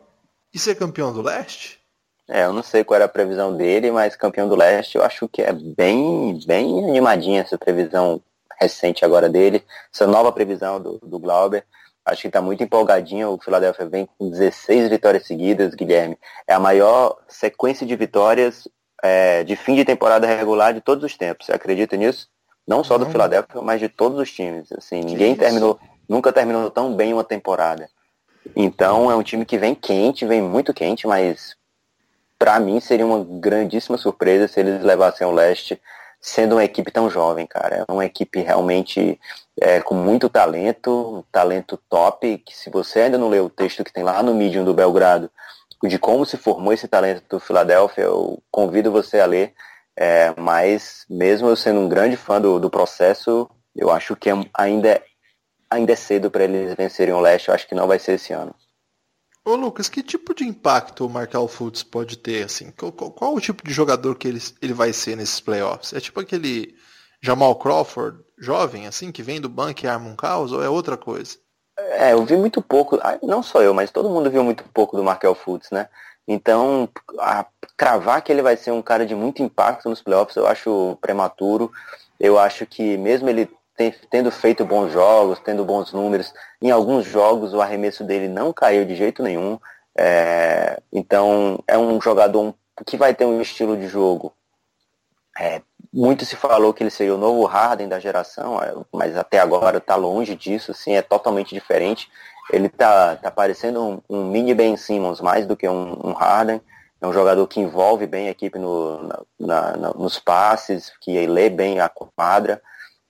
e ser campeão do leste? É, eu não sei qual era a previsão dele, mas campeão do leste eu acho que é bem, bem animadinha essa previsão recente agora dele, essa nova previsão do, do Glauber. Acho que está muito empolgadinho. O Philadelphia vem com 16 vitórias seguidas, Guilherme. É a maior sequência de vitórias é, de fim de temporada regular de todos os tempos. Você acredita nisso? Não só do. Philadelphia, mas de todos os times. Assim, Que ninguém isso? terminou, nunca terminou tão bem uma temporada. Então é um time que vem quente, vem muito quente, mas para mim seria uma grandíssima surpresa se eles levassem ao leste, sendo uma equipe tão jovem, cara. É uma equipe realmente é, com muito talento, um talento top, que se você ainda não leu o texto que tem lá no Medium do Belgrado, de como se formou esse talento do Philadelphia, eu convido você a ler. É, mas mesmo eu sendo um grande fã do, do processo, eu acho que é- ainda, é- ainda é cedo para eles vencerem o leste. Eu acho que não vai ser esse ano. Ô Lucas, que tipo de impacto o Markel Fultz pode ter? Assim? Qual, qual- qual o tipo de jogador que ele, ele vai ser nesses playoffs? É tipo aquele Jamal Crawford jovem, assim, que vem do banco e arma um caos, ou é outra coisa? É, eu vi muito pouco, ah, não só eu, mas todo mundo viu muito pouco do Markel Fultz, né? Então, a- cravar que ele vai ser um cara de muito impacto nos playoffs, eu acho prematuro. Eu acho que mesmo ele ten- tendo feito bons jogos, tendo bons números, em alguns jogos o arremesso dele não caiu de jeito nenhum. É, então, é um jogador que vai ter um estilo de jogo é, muito se falou que ele seria o novo Harden da geração, é, mas até agora está longe disso, assim, é totalmente diferente. Ele tá, tá parecendo um, um mini Ben Simmons mais do que um, um Harden. É um jogador que envolve bem a equipe no, na- na- nos passes, que lê bem a quadra.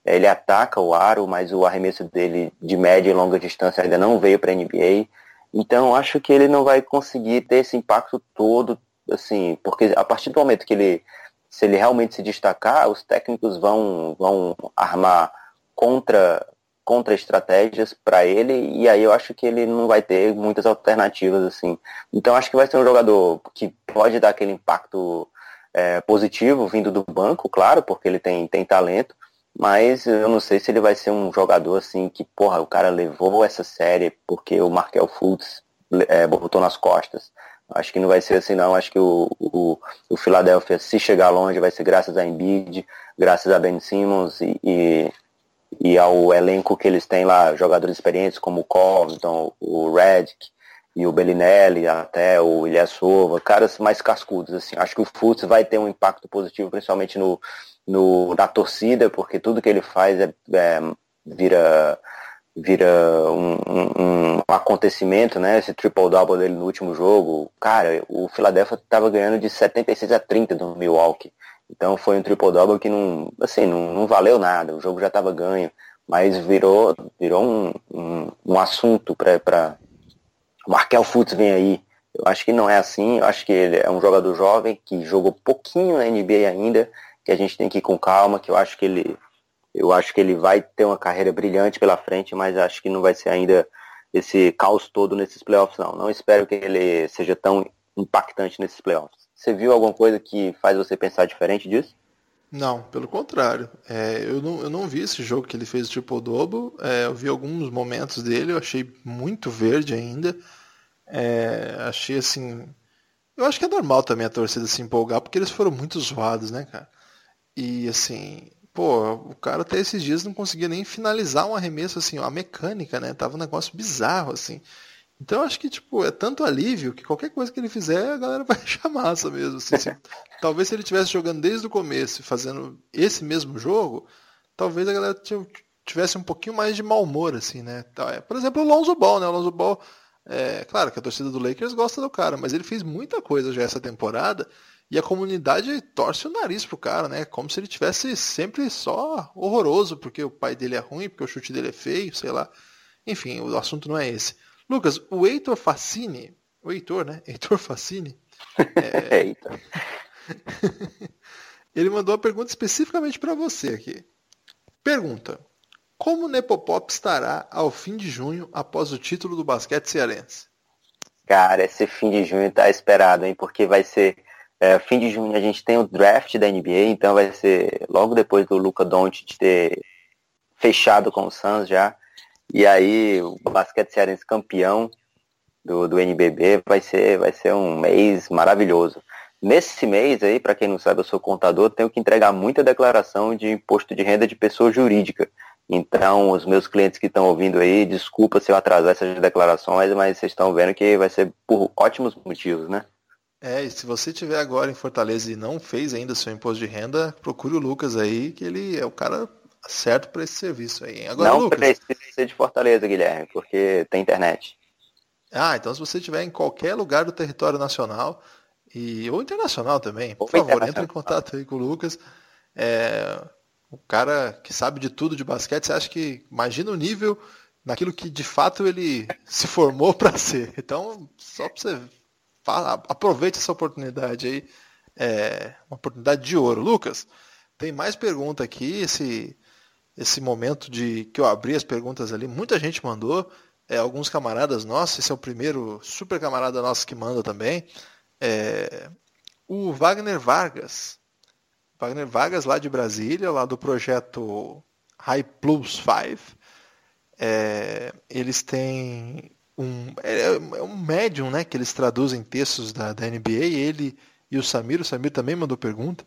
Ele ataca o aro, mas o arremesso dele de média e longa distância ainda não veio para a NBA. Então acho que ele não vai conseguir ter esse impacto todo, assim, porque a partir do momento que ele se ele realmente se destacar, os técnicos vão, vão armar contra, contra estratégias para ele, e aí eu acho que ele não vai ter muitas alternativas, assim. Então acho que vai ser um jogador que pode dar aquele impacto é, positivo vindo do banco, claro, porque ele tem, tem talento, mas eu não sei se ele vai ser um jogador assim que, porra, o cara levou essa série porque o Markel Fultz é, botou nas costas. Acho que não vai ser assim não. Acho que o, o, o Philadelphia, se chegar longe, vai ser graças a Embiid, graças a Ben Simmons e, e, e ao elenco que eles têm lá, jogadores experientes como o Covington, o Redick e o Bellinelli, até o Ilyasova, caras mais cascudos. Assim. Acho que o Fultz vai ter um impacto positivo, principalmente no, no, na torcida, porque tudo que ele faz é, é vira vira um, um, um acontecimento, né? Esse triple-double dele no último jogo. Cara, o Philadelphia estava ganhando de 76 a 30 do Milwaukee. Então foi um triple-double que não, assim, não, não valeu nada. O jogo já estava ganho, mas virou, virou um, um, um assunto para Markel Fultz vem aí. Eu acho que não é assim. Eu acho que ele é um jogador jovem que jogou pouquinho na NBA ainda, que a gente tem que ir com calma, que eu acho que ele eu acho que ele vai ter uma carreira brilhante pela frente, mas acho que não vai ser ainda esse caos todo nesses playoffs, não. Não espero que ele seja tão impactante nesses playoffs. Você viu alguma coisa que faz você pensar diferente disso? Não, pelo contrário. É, eu, não, eu não vi esse jogo que ele fez o triple-double. É, eu vi alguns momentos dele, eu achei muito verde ainda. É, achei assim. Eu acho que é normal também a torcida se empolgar, porque eles foram muito zoados, né, cara? E assim, pô, o cara até esses dias não conseguia nem finalizar um arremesso, assim, a mecânica, né? Tava um negócio bizarro, assim. Então acho que, tipo, é tanto alívio que qualquer coisa que ele fizer, a galera vai achar massa mesmo. Assim, se, talvez se ele estivesse jogando desde o começo, fazendo esse mesmo jogo, talvez a galera tivesse um pouquinho mais de mau humor, assim, né? Tá, é, por exemplo, o Lonzo Ball, né? O Lonzo Ball, é, claro que a torcida do Lakers gosta do cara, mas ele fez muita coisa já essa temporada e a comunidade torce o nariz pro cara, né? Como se ele tivesse sempre só horroroso, porque o pai dele é ruim, porque o chute dele é feio, sei lá. Enfim, o assunto não é esse. Lucas, o Heitor Facini, o Heitor, né? Heitor Facini. É... Heitor. ele mandou uma pergunta especificamente para você aqui. Pergunta: Como o Nepopop estará ao fim de junho após o título do basquete cearense? Cara, esse fim de junho tá esperado, hein? Porque vai ser é, fim de junho a gente tem o draft da NBA, então vai ser logo depois do Luca Doncic ter fechado com o Suns já. E aí o basquete cearense campeão do, do NBB vai ser, vai ser um mês maravilhoso. Nesse mês aí, para quem não sabe, eu sou contador, tenho que entregar muita declaração de imposto de renda de pessoa jurídica. Então, os meus clientes que estão ouvindo aí, desculpa se eu atrasar essas declarações, mas vocês estão vendo que vai ser por ótimos motivos, né? É, e se você estiver agora em Fortaleza e não fez ainda seu imposto de renda, procure o Lucas aí, que ele é o cara certo para esse serviço aí. Agora, não Lucas... precisa ser de Fortaleza, Guilherme, porque tem internet. Ah, então se você estiver em qualquer lugar do território nacional e ou internacional também, por favor, entre em contato aí com o Lucas. É, o cara que sabe de tudo de basquete, você acha que imagina o nível naquilo que de fato ele se formou para ser. Então, só para você fala, aproveite essa oportunidade aí, é uma oportunidade de ouro. Lucas, tem mais pergunta aqui, esse, esse momento de que eu abri as perguntas ali, muita gente mandou, é, alguns camaradas nossos, esse é o primeiro super camarada nosso que manda também, é, o Wagner Vargas, Wagner Vargas lá de Brasília, lá do projeto High Plus 5, é, eles têm um, é, é, um médium né, que eles traduzem textos da, da NBA, ele e o Samir, o Samir também mandou pergunta.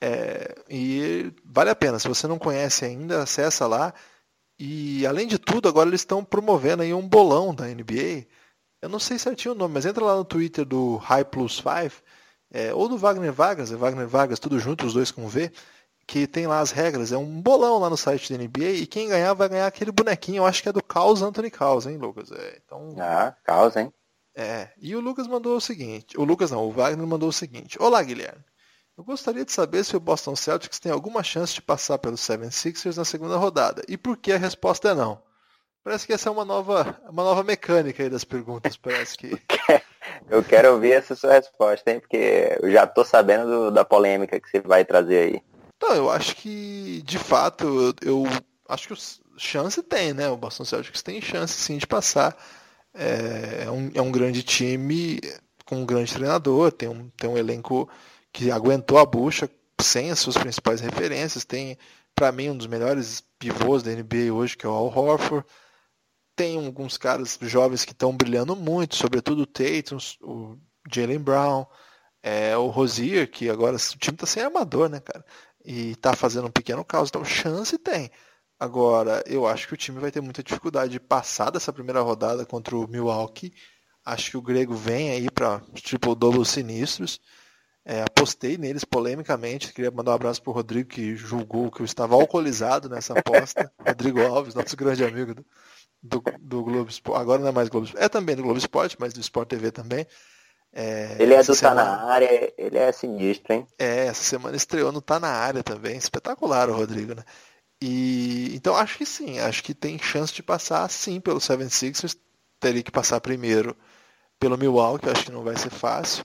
É, e vale a pena, se você não conhece ainda, acessa lá. E além de tudo, agora eles estão promovendo aí um bolão da NBA. Eu não sei certinho o nome, mas entra lá no Twitter do High Plus 5, é, ou do Wagner Vargas, é Wagner Vargas, tudo junto, os dois com V que tem lá as regras. É um bolão lá no site da NBA e quem ganhar vai ganhar aquele bonequinho. Eu acho que é do Caos Anthony Caos, hein, Lucas? É, então... Ah, Caos, hein? É. E o Lucas mandou o seguinte. O Lucas não, o Wagner mandou o seguinte. Olá, Guilherme. Eu gostaria de saber se o Boston Celtics tem alguma chance de passar pelos 76ers na segunda rodada. E por que a resposta é não? Parece que essa é uma nova, uma nova mecânica aí das perguntas, parece que. Eu quero ouvir essa sua resposta, hein? Porque eu já tô sabendo do, da polêmica que você vai trazer aí. Não, eu acho que, de fato, eu, eu acho que chance tem, né? O Boston Celtics tem chance sim de passar. É, é, um, é um grande time com um grande treinador, tem um, tem um elenco que aguentou a bucha sem as suas principais referências. Tem, para mim, um dos melhores pivôs da NBA hoje, que é o Al Horford. Tem alguns caras jovens que estão brilhando muito, sobretudo o Tatum, o Jalen Brown, é, o Rosier, que agora o time está sem armador, né, cara? e está fazendo um pequeno caos. Então, chance tem. Agora, eu acho que o time vai ter muita dificuldade de passar dessa primeira rodada contra o Milwaukee. Acho que o Grego vem aí para triple-double sinistros. É, apostei neles polemicamente. Queria mandar um abraço para o Rodrigo, que julgou que eu estava alcoolizado nessa aposta. Rodrigo Alves, nosso grande amigo do, do, do Globo Esporte. Agora não é mais Globo Esporte. É também do Globo Esporte, mas do Sport TV também. É, ele é do semana... Tá na área, ele é sinistro, hein? É, essa semana estreou no Tá na área também. Espetacular o Rodrigo, né? E então acho que sim, acho que tem chance de passar sim pelo 76ers. Teria que passar primeiro pelo Milwaukee, acho que não vai ser fácil.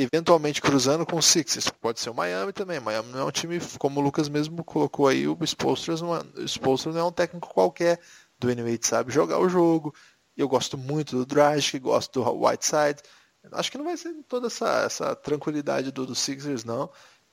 Eventualmente cruzando com o Sixers, pode ser o Miami também. Miami não é um time, como o Lucas mesmo colocou aí, o Spolstra não, é, não é um técnico qualquer do NBA, sabe jogar o jogo, Eu gosto muito do Dragic, gosto do Whiteside. Acho que não vai ser toda essa, essa tranquilidade do, do Sixers, não.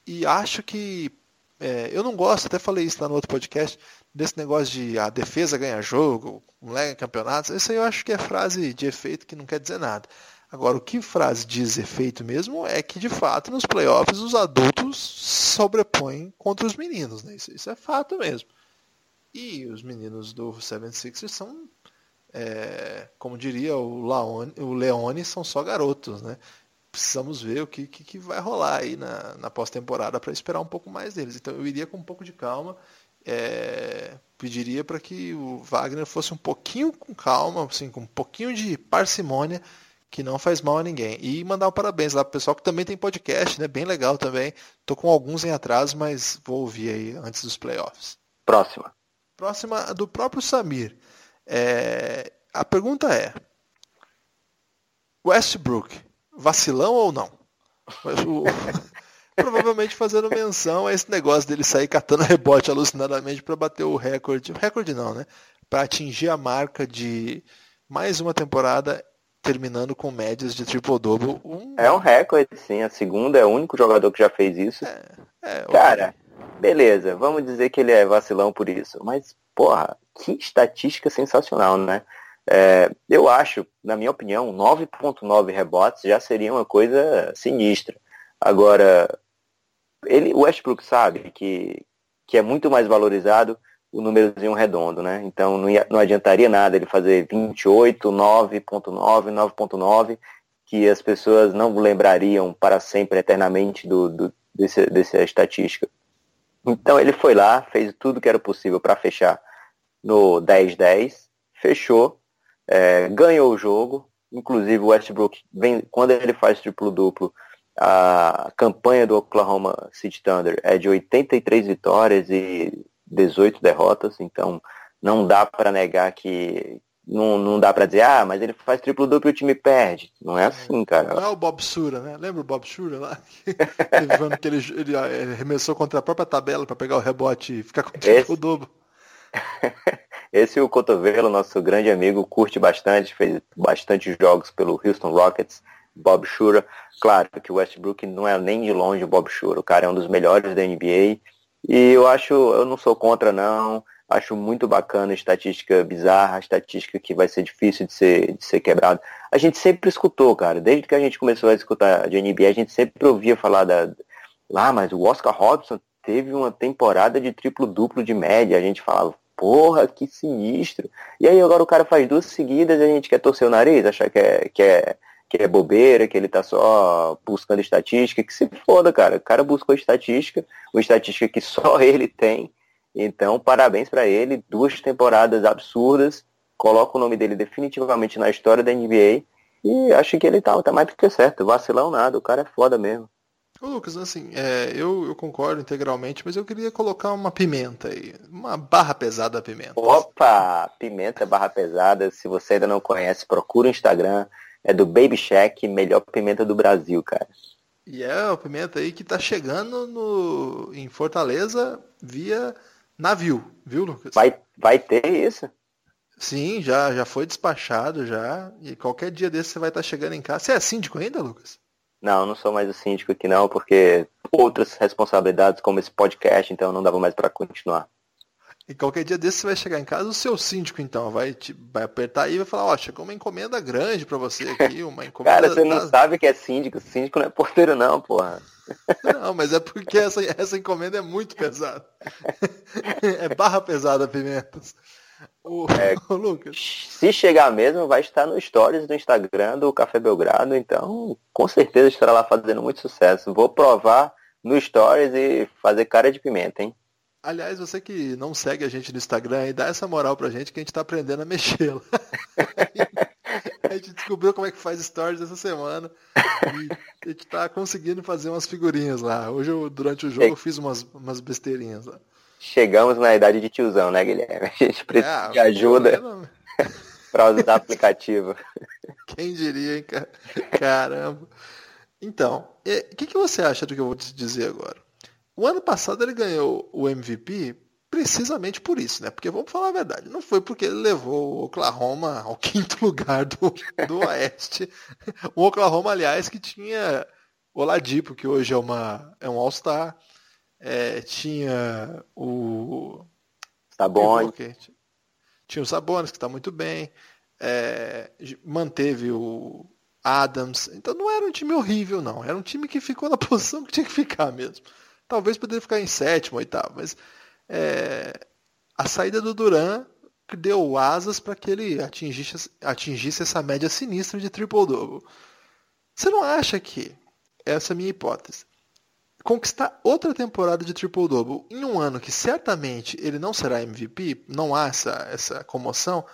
E acho que. É, eu não gosto, até falei isso lá no outro podcast, desse negócio de a defesa ganha jogo, moleque ganha campeonatos. Isso aí eu acho que é frase de efeito que não quer dizer nada. Agora, o que frase diz efeito mesmo é que, de fato, nos playoffs os adultos sobrepõem contra os meninos. Né? Isso, isso é fato mesmo. E os meninos do 76ers são, é, como diria o, o Leone, são só garotos. Né? Precisamos ver o que, que, que vai rolar aí na, na pós-temporada para esperar um pouco mais deles. Então eu iria com um pouco de calma. É, pediria para que o Wagner fosse um pouquinho com calma, assim, com um pouquinho de parcimônia que não faz mal a ninguém. E mandar um parabéns lá pro pessoal que também tem podcast, né? Bem legal também. Tô com alguns em atraso, mas vou ouvir aí antes dos playoffs. Próxima. Próxima do próprio Samir. É... A pergunta é: Westbrook, vacilão ou não? Provavelmente fazendo menção a esse negócio dele sair catando rebote alucinadamente para bater o recorde. Recorde não, né? Para atingir a marca de mais uma temporada terminando com médias de triple-double. Um... É um recorde, sim. A segunda é o único jogador que já fez isso. É, é, Cara, beleza, vamos dizer que ele é vacilão por isso. Mas, porra, que estatística sensacional, né? É, eu acho, na minha opinião, 9.9 rebotes já seria uma coisa sinistra. Agora, ele, o Westbrook sabe que, que é muito mais valorizado o númerozinho redondo, né? Então não, ia, não adiantaria nada ele fazer 28, 9.9, 9.9, que as pessoas não lembrariam para sempre, eternamente, do, do, desse, dessa estatística. Então ele foi lá, fez tudo que era possível para fechar no 10-10, fechou, é, ganhou o jogo, inclusive o Westbrook, vem, quando ele faz triplo-duplo, a campanha do Oklahoma City Thunder é de 83 vitórias e 18 derrotas, então não dá para negar que. Não, não dá para dizer, ah, mas ele faz triplo duplo e o time perde. Não é assim, cara. Não é o Bob Sura, né? Lembra o Bob Sura lá? Que ele, ele, ah, ele arremessou contra a própria tabela para pegar o rebote e ficar com o triplo duplo. Esse o Cotovelo, nosso grande amigo, curte bastante, fez bastante jogos pelo Houston Rockets, Bob Shura. Claro que o Westbrook não é nem de longe o Bob Shura, o cara é um dos melhores da NBA e eu acho, eu não sou contra não, acho muito bacana a estatística bizarra, a estatística que vai ser difícil de ser, de ser quebrada. A gente sempre escutou, cara, desde que a gente começou a escutar de NBA, a gente sempre ouvia falar da. Ah, mas o Oscar Robson teve uma temporada de triplo-duplo de média. A gente falava, porra, que sinistro. E aí agora o cara faz duas seguidas e a gente quer torcer o nariz, achar que é, que é que é bobeira, que ele tá só buscando estatística, que se foda, cara. O cara buscou estatística, uma estatística que só ele tem. Então, parabéns para ele, duas temporadas absurdas. Coloca o nome dele definitivamente na história da NBA. E acho que ele tá, tá mais do que certo. Vacilão nada, o cara é foda mesmo. Ô Lucas, assim, é, eu, eu concordo integralmente, mas eu queria colocar uma pimenta aí. Uma barra pesada pimenta. Opa! Pimenta barra pesada. Se você ainda não conhece, procura o Instagram é do Baby Shack, melhor pimenta do Brasil, cara. E é a pimenta aí que tá chegando no, em Fortaleza via navio, viu, Lucas? Vai, vai ter isso? Sim, já, já foi despachado já. E qualquer dia desse você vai estar tá chegando em casa. Você é síndico ainda, Lucas? Não, não sou mais o síndico aqui não, porque outras responsabilidades como esse podcast, então não dava mais para continuar. E qualquer dia desse você vai chegar em casa, o seu síndico então vai, te, vai apertar aí e vai falar, ó, oh, chegou uma encomenda grande para você aqui, uma encomenda. Cara, você não das... sabe que é síndico, síndico não é porteiro não, porra. Não, mas é porque essa, essa encomenda é muito pesada. É barra pesada, Pimentas. O, é, o Lucas. Se chegar mesmo, vai estar no stories do Instagram do Café Belgrado, então com certeza estará lá fazendo muito sucesso. Vou provar no stories e fazer cara de pimenta, hein? Aliás, você que não segue a gente no Instagram aí, dá essa moral pra gente que a gente tá aprendendo a mexer lá. a gente descobriu como é que faz stories essa semana. E a gente tá conseguindo fazer umas figurinhas lá. Hoje, eu, durante o jogo, eu fiz umas, umas besteirinhas lá. Chegamos na idade de tiozão, né, Guilherme? A gente precisa é, de ajuda para usar aplicativo. Quem diria, hein, cara? Caramba. Então, o que, que você acha do que eu vou te dizer agora? O ano passado ele ganhou o MVP precisamente por isso, né? Porque vamos falar a verdade, não foi porque ele levou o Oklahoma ao quinto lugar do, do Oeste. O Oklahoma, aliás, que tinha o Ladipo, que hoje é, uma, é um All-Star. É, tinha o. Sabonis. Tinha o Sabonis, que está muito bem. É, manteve o Adams. Então não era um time horrível, não. Era um time que ficou na posição que tinha que ficar mesmo. Talvez poderia ficar em sétimo, oitavo, mas é, a saída do Duran deu asas para que ele atingisse, atingisse essa média sinistra de triple-double. Você não acha que, essa é a minha hipótese, conquistar outra temporada de triple-double em um ano que certamente ele não será MVP, não há essa, essa comoção,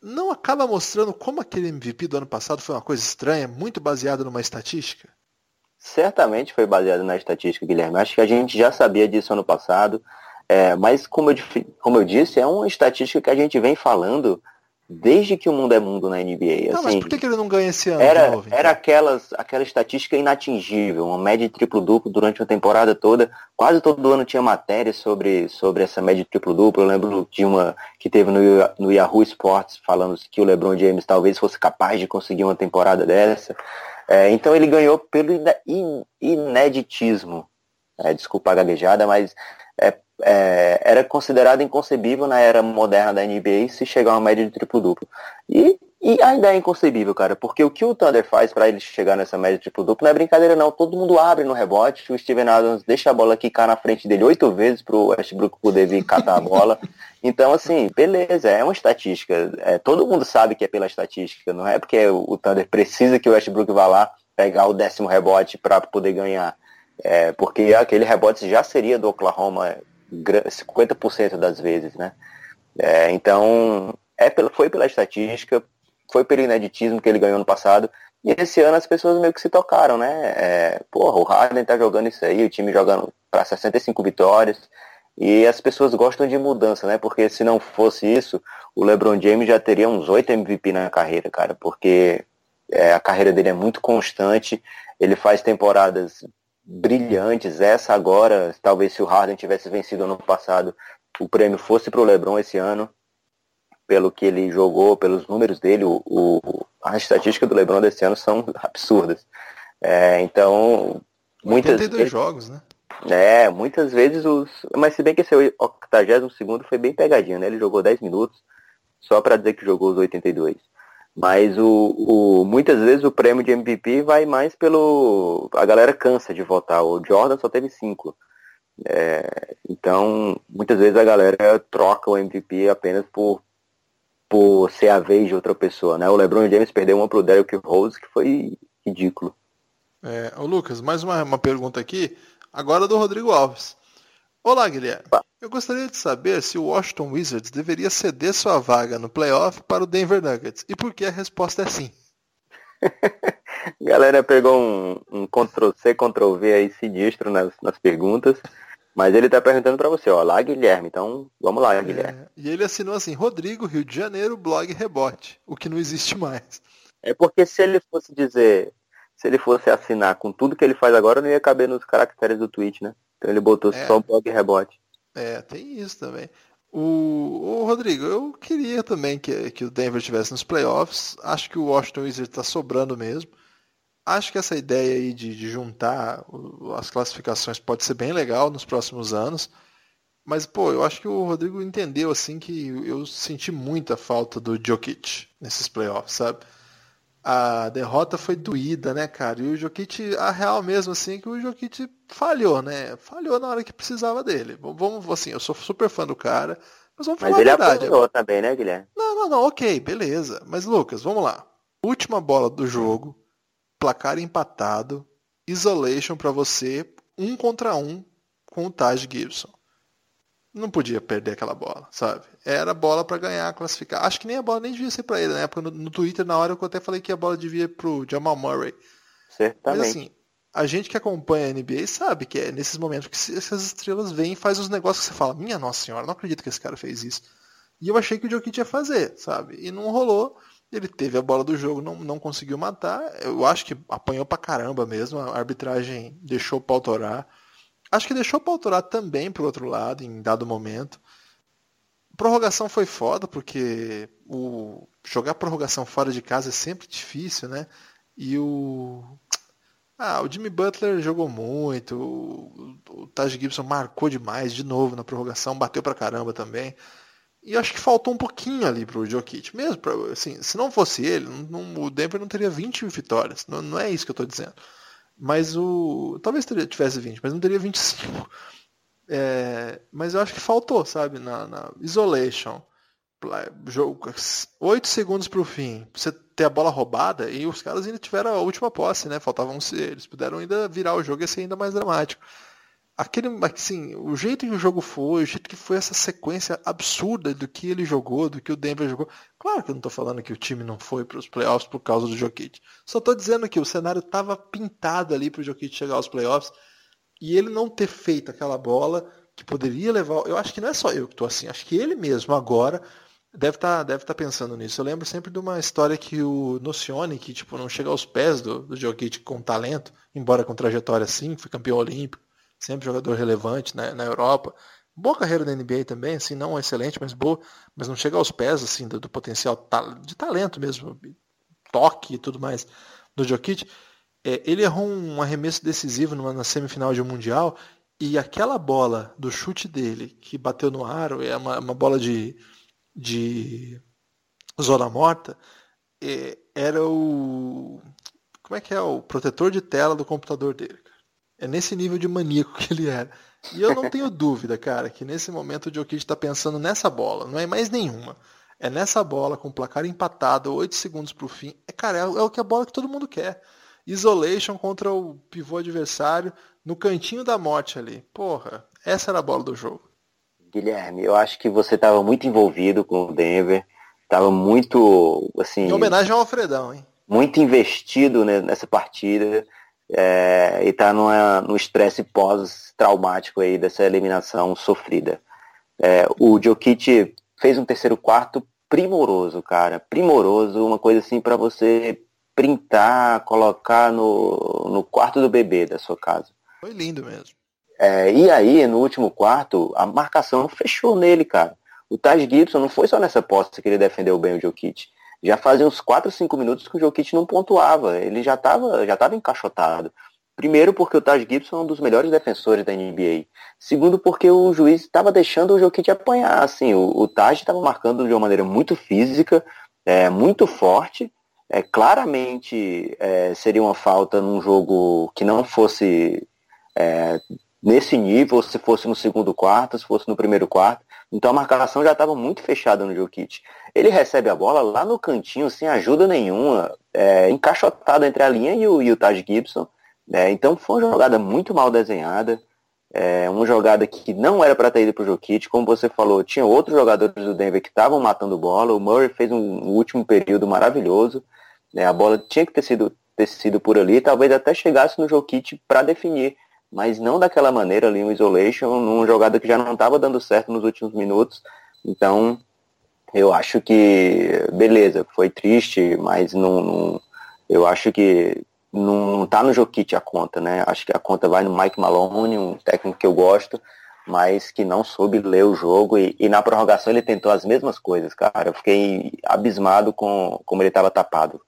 não acaba mostrando como aquele MVP do ano passado foi uma coisa estranha, muito baseado numa estatística? Certamente foi baseado na estatística, Guilherme. Acho que a gente já sabia disso ano passado. É, mas, como eu, como eu disse, é uma estatística que a gente vem falando desde que o mundo é mundo na NBA. Não, assim, mas por que, ele não ganha esse ano? Era, novo, então? era aquelas, aquela estatística inatingível, uma média de triplo-duplo durante uma temporada toda. Quase todo ano tinha matéria sobre, sobre essa média de triplo-duplo. Eu lembro de uma que teve no, no Yahoo Sports falando que o LeBron James talvez fosse capaz de conseguir uma temporada dessa. É, então ele ganhou pelo ineditismo. É, desculpa a gaguejada, mas é, é, era considerado inconcebível na era moderna da NBA se chegar a uma média de triplo-duplo. E, e ainda é inconcebível, cara, porque o que o Thunder faz para ele chegar nessa média de triplo-duplo não é brincadeira não. Todo mundo abre no rebote, o Steven Adams deixa a bola quicar na frente dele oito vezes pro Westbrook poder vir catar a bola. Então, assim, beleza, é uma estatística. É, todo mundo sabe que é pela estatística, não é porque o, Thunder precisa que o Westbrook vá lá pegar o décimo rebote para poder ganhar. É, porque aquele rebote já seria do Oklahoma 50% das vezes, né? É, então, é, foi pela estatística, foi pelo ineditismo que ele ganhou no passado, e esse ano as pessoas meio que se tocaram, né? É, porra, o Harden tá jogando isso aí, o time jogando para 65 vitórias, e as pessoas gostam de mudança, né? Porque se não fosse isso, o LeBron James já teria uns 8 MVP na carreira, cara, porque é, a carreira dele é muito constante, ele faz temporadas brilhantes. Essa agora, talvez se o Harden tivesse vencido ano passado, o prêmio fosse para o LeBron esse ano, pelo que ele jogou, pelos números dele, o, o a estatística do LeBron desse ano são absurdas. É, então, muitas vezes, jogos, né? É, muitas vezes os. Mas se bem que esse 82 segundo foi bem pegadinho, né? Ele jogou 10 minutos, só para dizer que jogou os 82. Mas o, o, muitas vezes o prêmio de MVP vai mais pelo. A galera cansa de votar. O Jordan só teve cinco. É, então, muitas vezes a galera troca o MVP apenas por, por ser a vez de outra pessoa. Né? O LeBron James perdeu uma pro Derrick Rose, que foi ridículo. É, ô Lucas, mais uma, uma pergunta aqui, agora do Rodrigo Alves. Olá, Guilherme. Eu gostaria de saber se o Washington Wizards deveria ceder sua vaga no playoff para o Denver Nuggets. E por que a resposta é sim? Galera pegou um, um Ctrl-C, Ctrl-V aí sinistro nas, nas perguntas. Mas ele está perguntando para você, ó, lá Guilherme, então vamos lá, Guilherme. É, e ele assinou assim, Rodrigo, Rio de Janeiro, blog Rebote, o que não existe mais. É porque se ele fosse dizer, se ele fosse assinar com tudo que ele faz agora, não ia caber nos caracteres do tweet, né? Então ele botou é. só o blog rebote. É, tem isso também. O, o, Rodrigo, eu queria também que, que o Denver estivesse nos playoffs. Acho que o Washington Wizards está sobrando mesmo. Acho que essa ideia aí de, de, juntar as classificações pode ser bem legal nos próximos anos. Mas, pô, eu acho que o Rodrigo entendeu assim que eu senti muita falta do Jokic nesses playoffs, sabe? A derrota foi doída, né, cara? E o Jokic, a real mesmo, assim, que o Jokic falhou, né? Falhou na hora que precisava dele. Vamos, assim, eu sou super fã do cara, mas vamos falar mas ele a verdade. apanhou também, né, Guilherme? Não, não, não, ok, beleza. Mas, Lucas, vamos lá. Última bola do jogo, placar empatado, isolation para você, um contra um com o Taj Gibson não podia perder aquela bola, sabe? Era bola para ganhar, classificar. Acho que nem a bola nem devia ser para ele na época. No, no, Twitter, na hora, eu até falei que a bola devia ir pro Jamal Murray. Certamente. Mas assim, a gente que acompanha a NBA sabe que é nesses momentos que essas estrelas vêm e faz uns negócios que você fala, minha nossa senhora, não acredito que esse cara fez isso. E eu achei que o Jokic ia fazer, sabe? E não rolou. Ele teve a bola do jogo, não, não conseguiu matar. Eu acho que apanhou pra caramba mesmo. A arbitragem deixou o pau torar Acho que deixou para autorar também pro outro lado, em dado momento. Prorrogação foi foda, porque o jogar prorrogação fora de casa é sempre difícil, né? E o. Ah, o Jimmy Butler jogou muito, o, o Taj Gibson marcou demais de novo na prorrogação, bateu pra caramba também. E acho que faltou um pouquinho ali pro Jokic. Mesmo, pra, assim, se não fosse ele, não, o Denver não teria 20 vitórias. Não, não é isso que eu tô dizendo. Mas o. Talvez tivesse 20, mas não teria 25. É, mas eu acho que faltou, sabe? Na, na isolation. Jogo, 8 segundos pro fim. Você ter a bola roubada e os caras ainda tiveram a última posse, né? Faltavam eles puderam ainda virar o jogo e ser ainda mais dramático aquele, assim, o jeito que o jogo foi, o jeito que foi essa sequência absurda do que ele jogou, do que o Denver jogou. Claro que eu não estou falando que o time não foi para os playoffs por causa do Jokic. Só estou dizendo que o cenário estava pintado ali para o Jokic chegar aos playoffs e ele não ter feito aquela bola que poderia levar. Eu acho que não é só eu que estou assim, acho que ele mesmo agora deve estar tá, deve tá pensando nisso. Eu lembro sempre de uma história que o Nocione, que tipo, não chega aos pés do, do Jokic com talento, embora com trajetória assim, foi campeão olímpico sempre jogador relevante né, na Europa. Boa carreira na NBA também, assim, não excelente, mas boa, mas não chega aos pés assim do, do potencial de talento mesmo, toque e tudo mais do Jokic. É, ele errou um arremesso decisivo numa, na semifinal de um mundial e aquela bola do chute dele que bateu no aro é uma, uma bola de, de zona morta é, era o como é que é o protetor de tela do computador dele é nesse nível de maníaco que ele era. E eu não tenho dúvida, cara, que nesse momento o Jokic está pensando nessa bola, não é mais nenhuma. É nessa bola, com o placar empatado, 8 segundos para o fim. É, cara, é, é o que a bola que todo mundo quer. Isolation contra o pivô adversário, no cantinho da morte ali. Porra, essa era a bola do jogo. Guilherme, eu acho que você estava muito envolvido com o Denver, estava muito, assim... Em homenagem ao Alfredão, hein? Muito investido nessa partida é, e está no estresse pós-traumático aí dessa eliminação sofrida. É, o Jokic fez um terceiro quarto primoroso, cara, primoroso, uma coisa assim para você printar, colocar no, no quarto do bebê da sua casa. Foi lindo mesmo. É, e aí, no último quarto, a marcação fechou nele, cara. O Taj Gibson não foi só nessa posse que ele defendeu bem o Jokic já fazia uns 4, 5 minutos que o Jokic não pontuava. Ele já estava já tava encaixotado. Primeiro porque o Taj Gibson é um dos melhores defensores da NBA. Segundo porque o juiz estava deixando o Jokic apanhar. Assim, o, o Taj estava marcando de uma maneira muito física, é, muito forte. É, claramente é, seria uma falta num jogo que não fosse é, nesse nível, se fosse no segundo quarto, se fosse no primeiro quarto. Então a marcação já estava muito fechada no Jokic. Ele recebe a bola lá no cantinho, sem ajuda nenhuma, é, encaixotado entre a linha e o, e o Taj Gibson. É, então foi uma jogada muito mal desenhada. É, uma jogada que não era para ter ido para o Jokic. Como você falou, tinha outros jogadores do Denver que estavam matando bola. O Murray fez um, um último período maravilhoso. Né, a bola tinha que ter sido, ter sido por ali. Talvez até chegasse no Jokic para definir mas não daquela maneira ali, um isolation, numa jogada que já não estava dando certo nos últimos minutos. Então, eu acho que, beleza, foi triste, mas não, não eu acho que não, está no Jokic a conta, né? Acho que a conta vai no Mike Malone, um técnico que eu gosto, mas que não soube ler o jogo e, e na prorrogação ele tentou as mesmas coisas, cara. Eu fiquei abismado com como ele estava tapado.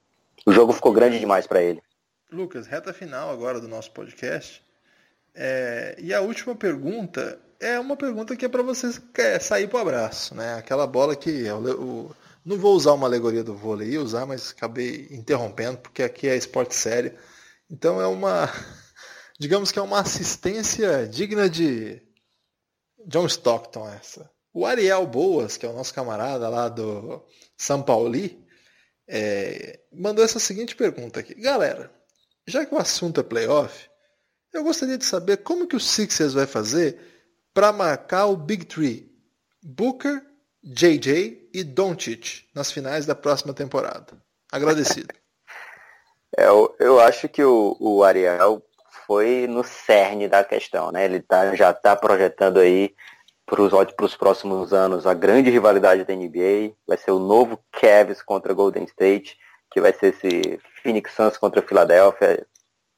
O jogo ficou grande demais para ele. Lucas, reta final agora do nosso podcast. É, e a última pergunta é uma pergunta que é para você sair para o abraço, né? Aquela bola que eu, eu, não vou usar uma alegoria do vôlei, usar, mas acabei interrompendo porque aqui é esporte sério. Então é uma, digamos que é uma assistência digna de John Stockton essa. O Ariel Boas, que é o nosso camarada lá do São Pauli, é, mandou essa seguinte pergunta aqui. Galera, já que o assunto é playoff, eu gostaria de saber como que o Sixers vai fazer para marcar o Big Three, Booker, JJ e Doncic nas finais da próxima temporada. Agradecido. É, eu, eu acho que o, o Ariel foi no cerne da questão, né? Ele tá, já está projetando aí para os próximos anos a grande rivalidade da NBA. Vai ser o novo Cavs contra Golden State, que vai ser esse Phoenix Suns contra Philadelphia.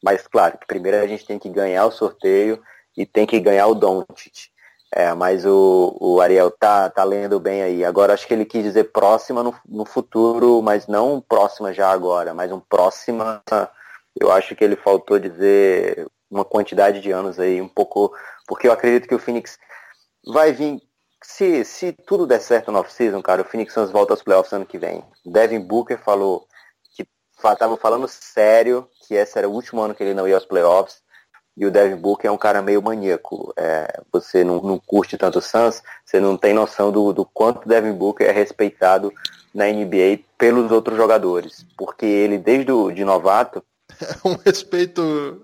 Mas claro, que primeiro a gente tem que ganhar o sorteio e tem que ganhar o Doncic. É, mas o, o Ariel tá, tá lendo bem aí. Agora acho que ele quis dizer próxima no, no futuro, mas não próxima já agora, mas um próxima. Eu acho que ele faltou dizer uma quantidade de anos aí, um pouco, porque eu acredito que o Phoenix vai vir. Se, se tudo der certo no off-season, cara, o Phoenix Suns volta aos playoffs ano que vem. Devin Booker falou que estavam falando sério que esse era o último ano que ele não ia aos playoffs. E o Devin Booker é um cara meio maníaco. É, você não, não, curte tanto o Suns, você não tem noção do, do quanto o Devin Booker é respeitado na NBA pelos outros jogadores. Porque ele, desde o, de novato... É um respeito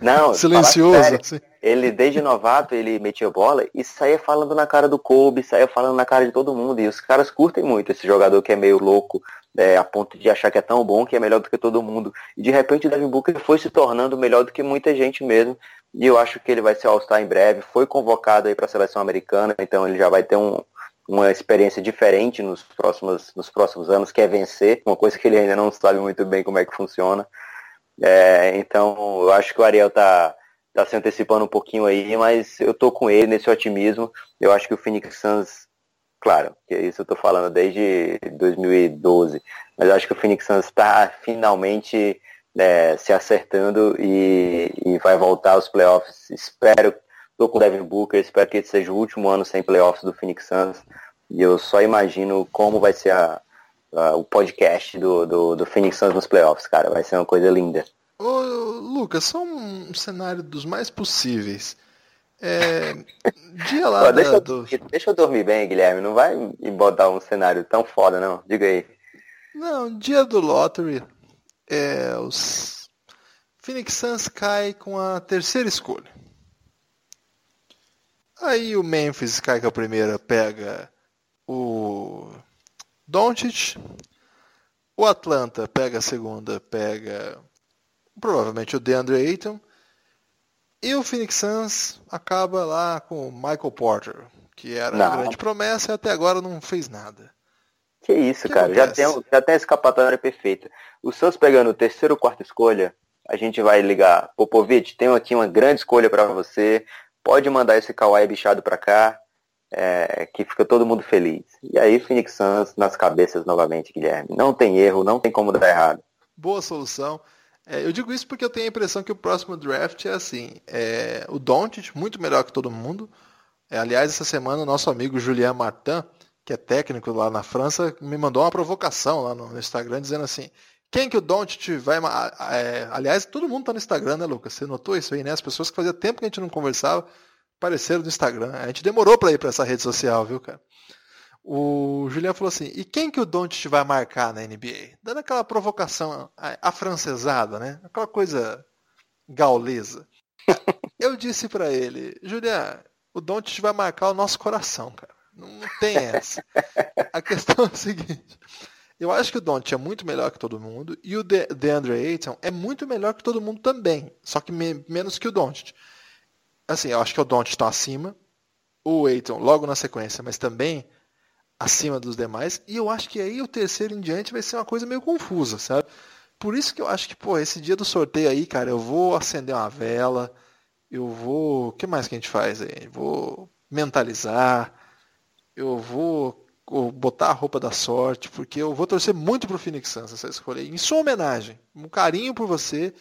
não, silencioso. Sério, assim. Ele, desde novato, ele metia bola e saía falando na cara do Kobe, saía falando na cara de todo mundo. E os caras curtem muito esse jogador que é meio louco, é, a ponto de achar que é tão bom que é melhor do que todo mundo. E de repente o Devin Booker foi se tornando melhor do que muita gente mesmo. E eu acho que ele vai ser All-Star em breve. Foi convocado aí para a seleção americana, então ele já vai ter um, uma experiência diferente nos próximos, nos próximos anos, que é vencer, uma coisa que ele ainda não sabe muito bem como é que funciona. É, então, eu acho que o Ariel tá, tá se antecipando um pouquinho aí, mas eu tô com ele nesse otimismo. Eu acho que o Phoenix Suns, claro, que isso eu tô falando desde 2012, mas acho que o Phoenix Suns está finalmente é, se acertando e, e, vai voltar aos playoffs. Espero, tô com o Devin Booker, espero que esse seja o último ano sem playoffs do Phoenix Suns. E eu só imagino como vai ser a, uh, o podcast do, do, do Phoenix Suns nos playoffs, cara. Vai ser uma coisa linda. Ô, Lucas, só um cenário dos mais possíveis. É, dia lá Pô, deixa, da, do... eu, deixa eu dormir bem, Guilherme. Não vai me botar um cenário tão foda, não. Diga aí. Não, dia do Lottery. É, os Phoenix Suns cai com a terceira escolha. Aí o Memphis cai com a primeira, pega o Doncic. O Atlanta pega a segunda, pega provavelmente o DeAndre Ayton. E o Phoenix Suns acaba lá com o Michael Porter, que era não. a grande promessa e até agora não fez nada. Que isso, que cara. Já tem, já tem a escapatória perfeita. O Suns pegando o terceiro ou quarta escolha, a gente vai ligar. Popovich, tenho aqui uma grande escolha para você. Pode mandar esse Kawhi bichado para cá é, que fica todo mundo feliz. E aí Phoenix Suns nas cabeças novamente, Guilherme. Não tem erro, não tem como dar errado. Boa solução. É, eu digo isso porque eu tenho a impressão que o próximo draft é assim, é, o Doncic muito melhor que todo mundo. É, aliás, essa semana o nosso amigo Julien Martin, que é técnico lá na França, me mandou uma provocação lá no, Instagram dizendo assim: quem que o Doncic vai. É, aliás, todo mundo tá no Instagram, né, Lucas? Você notou isso aí, né? As pessoas que fazia tempo que a gente não conversava apareceram no Instagram. A gente demorou para ir para essa rede social, viu, cara? O Juliano falou assim: e quem que o Doncic vai marcar na NBA? Dando aquela provocação afrancesada, né? Aquela coisa gaulesa. Eu disse para ele: Juliano, o Doncic vai marcar o nosso coração, cara. Não, tem essa. A questão é a seguinte: eu acho que o Doncic é muito melhor que todo mundo e o DeAndre Ayton é muito melhor que todo mundo também, só que me menos que o Doncic assim, eu acho que o Don't está acima, o Eiton logo na sequência, mas também acima dos demais, e eu acho que aí o terceiro em diante vai ser uma coisa meio confusa, sabe? Por isso que eu acho que, pô, esse dia do sorteio aí, cara, eu vou acender uma vela, eu vou. O que mais que a gente faz aí? Vou mentalizar, eu vou botar a roupa da sorte, porque eu vou torcer muito pro Phoenix Suns essa escolha. Em sua homenagem, um carinho por você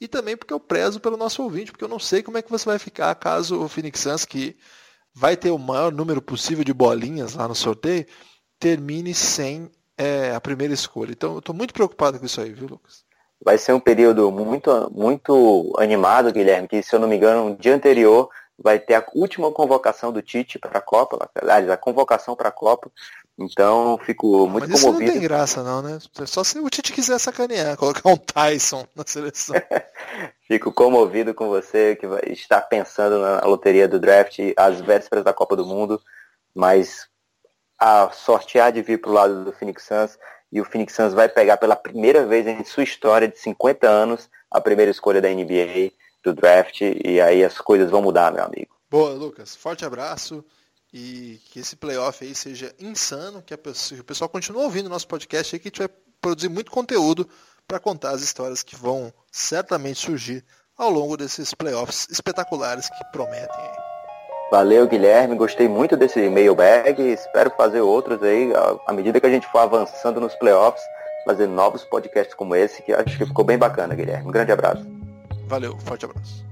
e também porque eu prezo pelo nosso ouvinte, porque eu não sei como é que você vai ficar caso o Phoenix Suns, que vai ter o maior número possível de bolinhas lá no sorteio, termine sem é, a primeira escolha. Então eu estou muito preocupado com isso aí, viu, Lucas? Vai ser um período muito, muito animado, Guilherme, que se eu não me engano, no dia anterior vai ter a última convocação do Tite para a Copa, aliás, a convocação para a Copa, então, fico muito Mas comovido. Isso não tem graça, não, né? Só se o Tite quiser sacanear, colocar um Tyson na seleção. fico comovido com você que vai estar pensando na loteria do draft às vésperas da Copa do Mundo, mas a sorte há de vir para o lado do Phoenix Suns e o Phoenix Suns vai pegar pela primeira vez em sua história de 50 anos a primeira escolha da NBA do draft e aí as coisas vão mudar, meu amigo. Boa, Lucas. Forte abraço e que esse playoff aí seja insano, que, pessoa, que o pessoal continue ouvindo o nosso podcast aí, que a gente vai produzir muito conteúdo para contar as histórias que vão certamente surgir ao longo desses playoffs espetaculares que prometem. Valeu, Guilherme. Gostei muito desse mailbag. Espero fazer outros aí à medida que a gente for avançando nos playoffs, fazer novos podcasts como esse, que acho que ficou bem bacana, Guilherme. Um grande abraço. Valeu, forte abraço.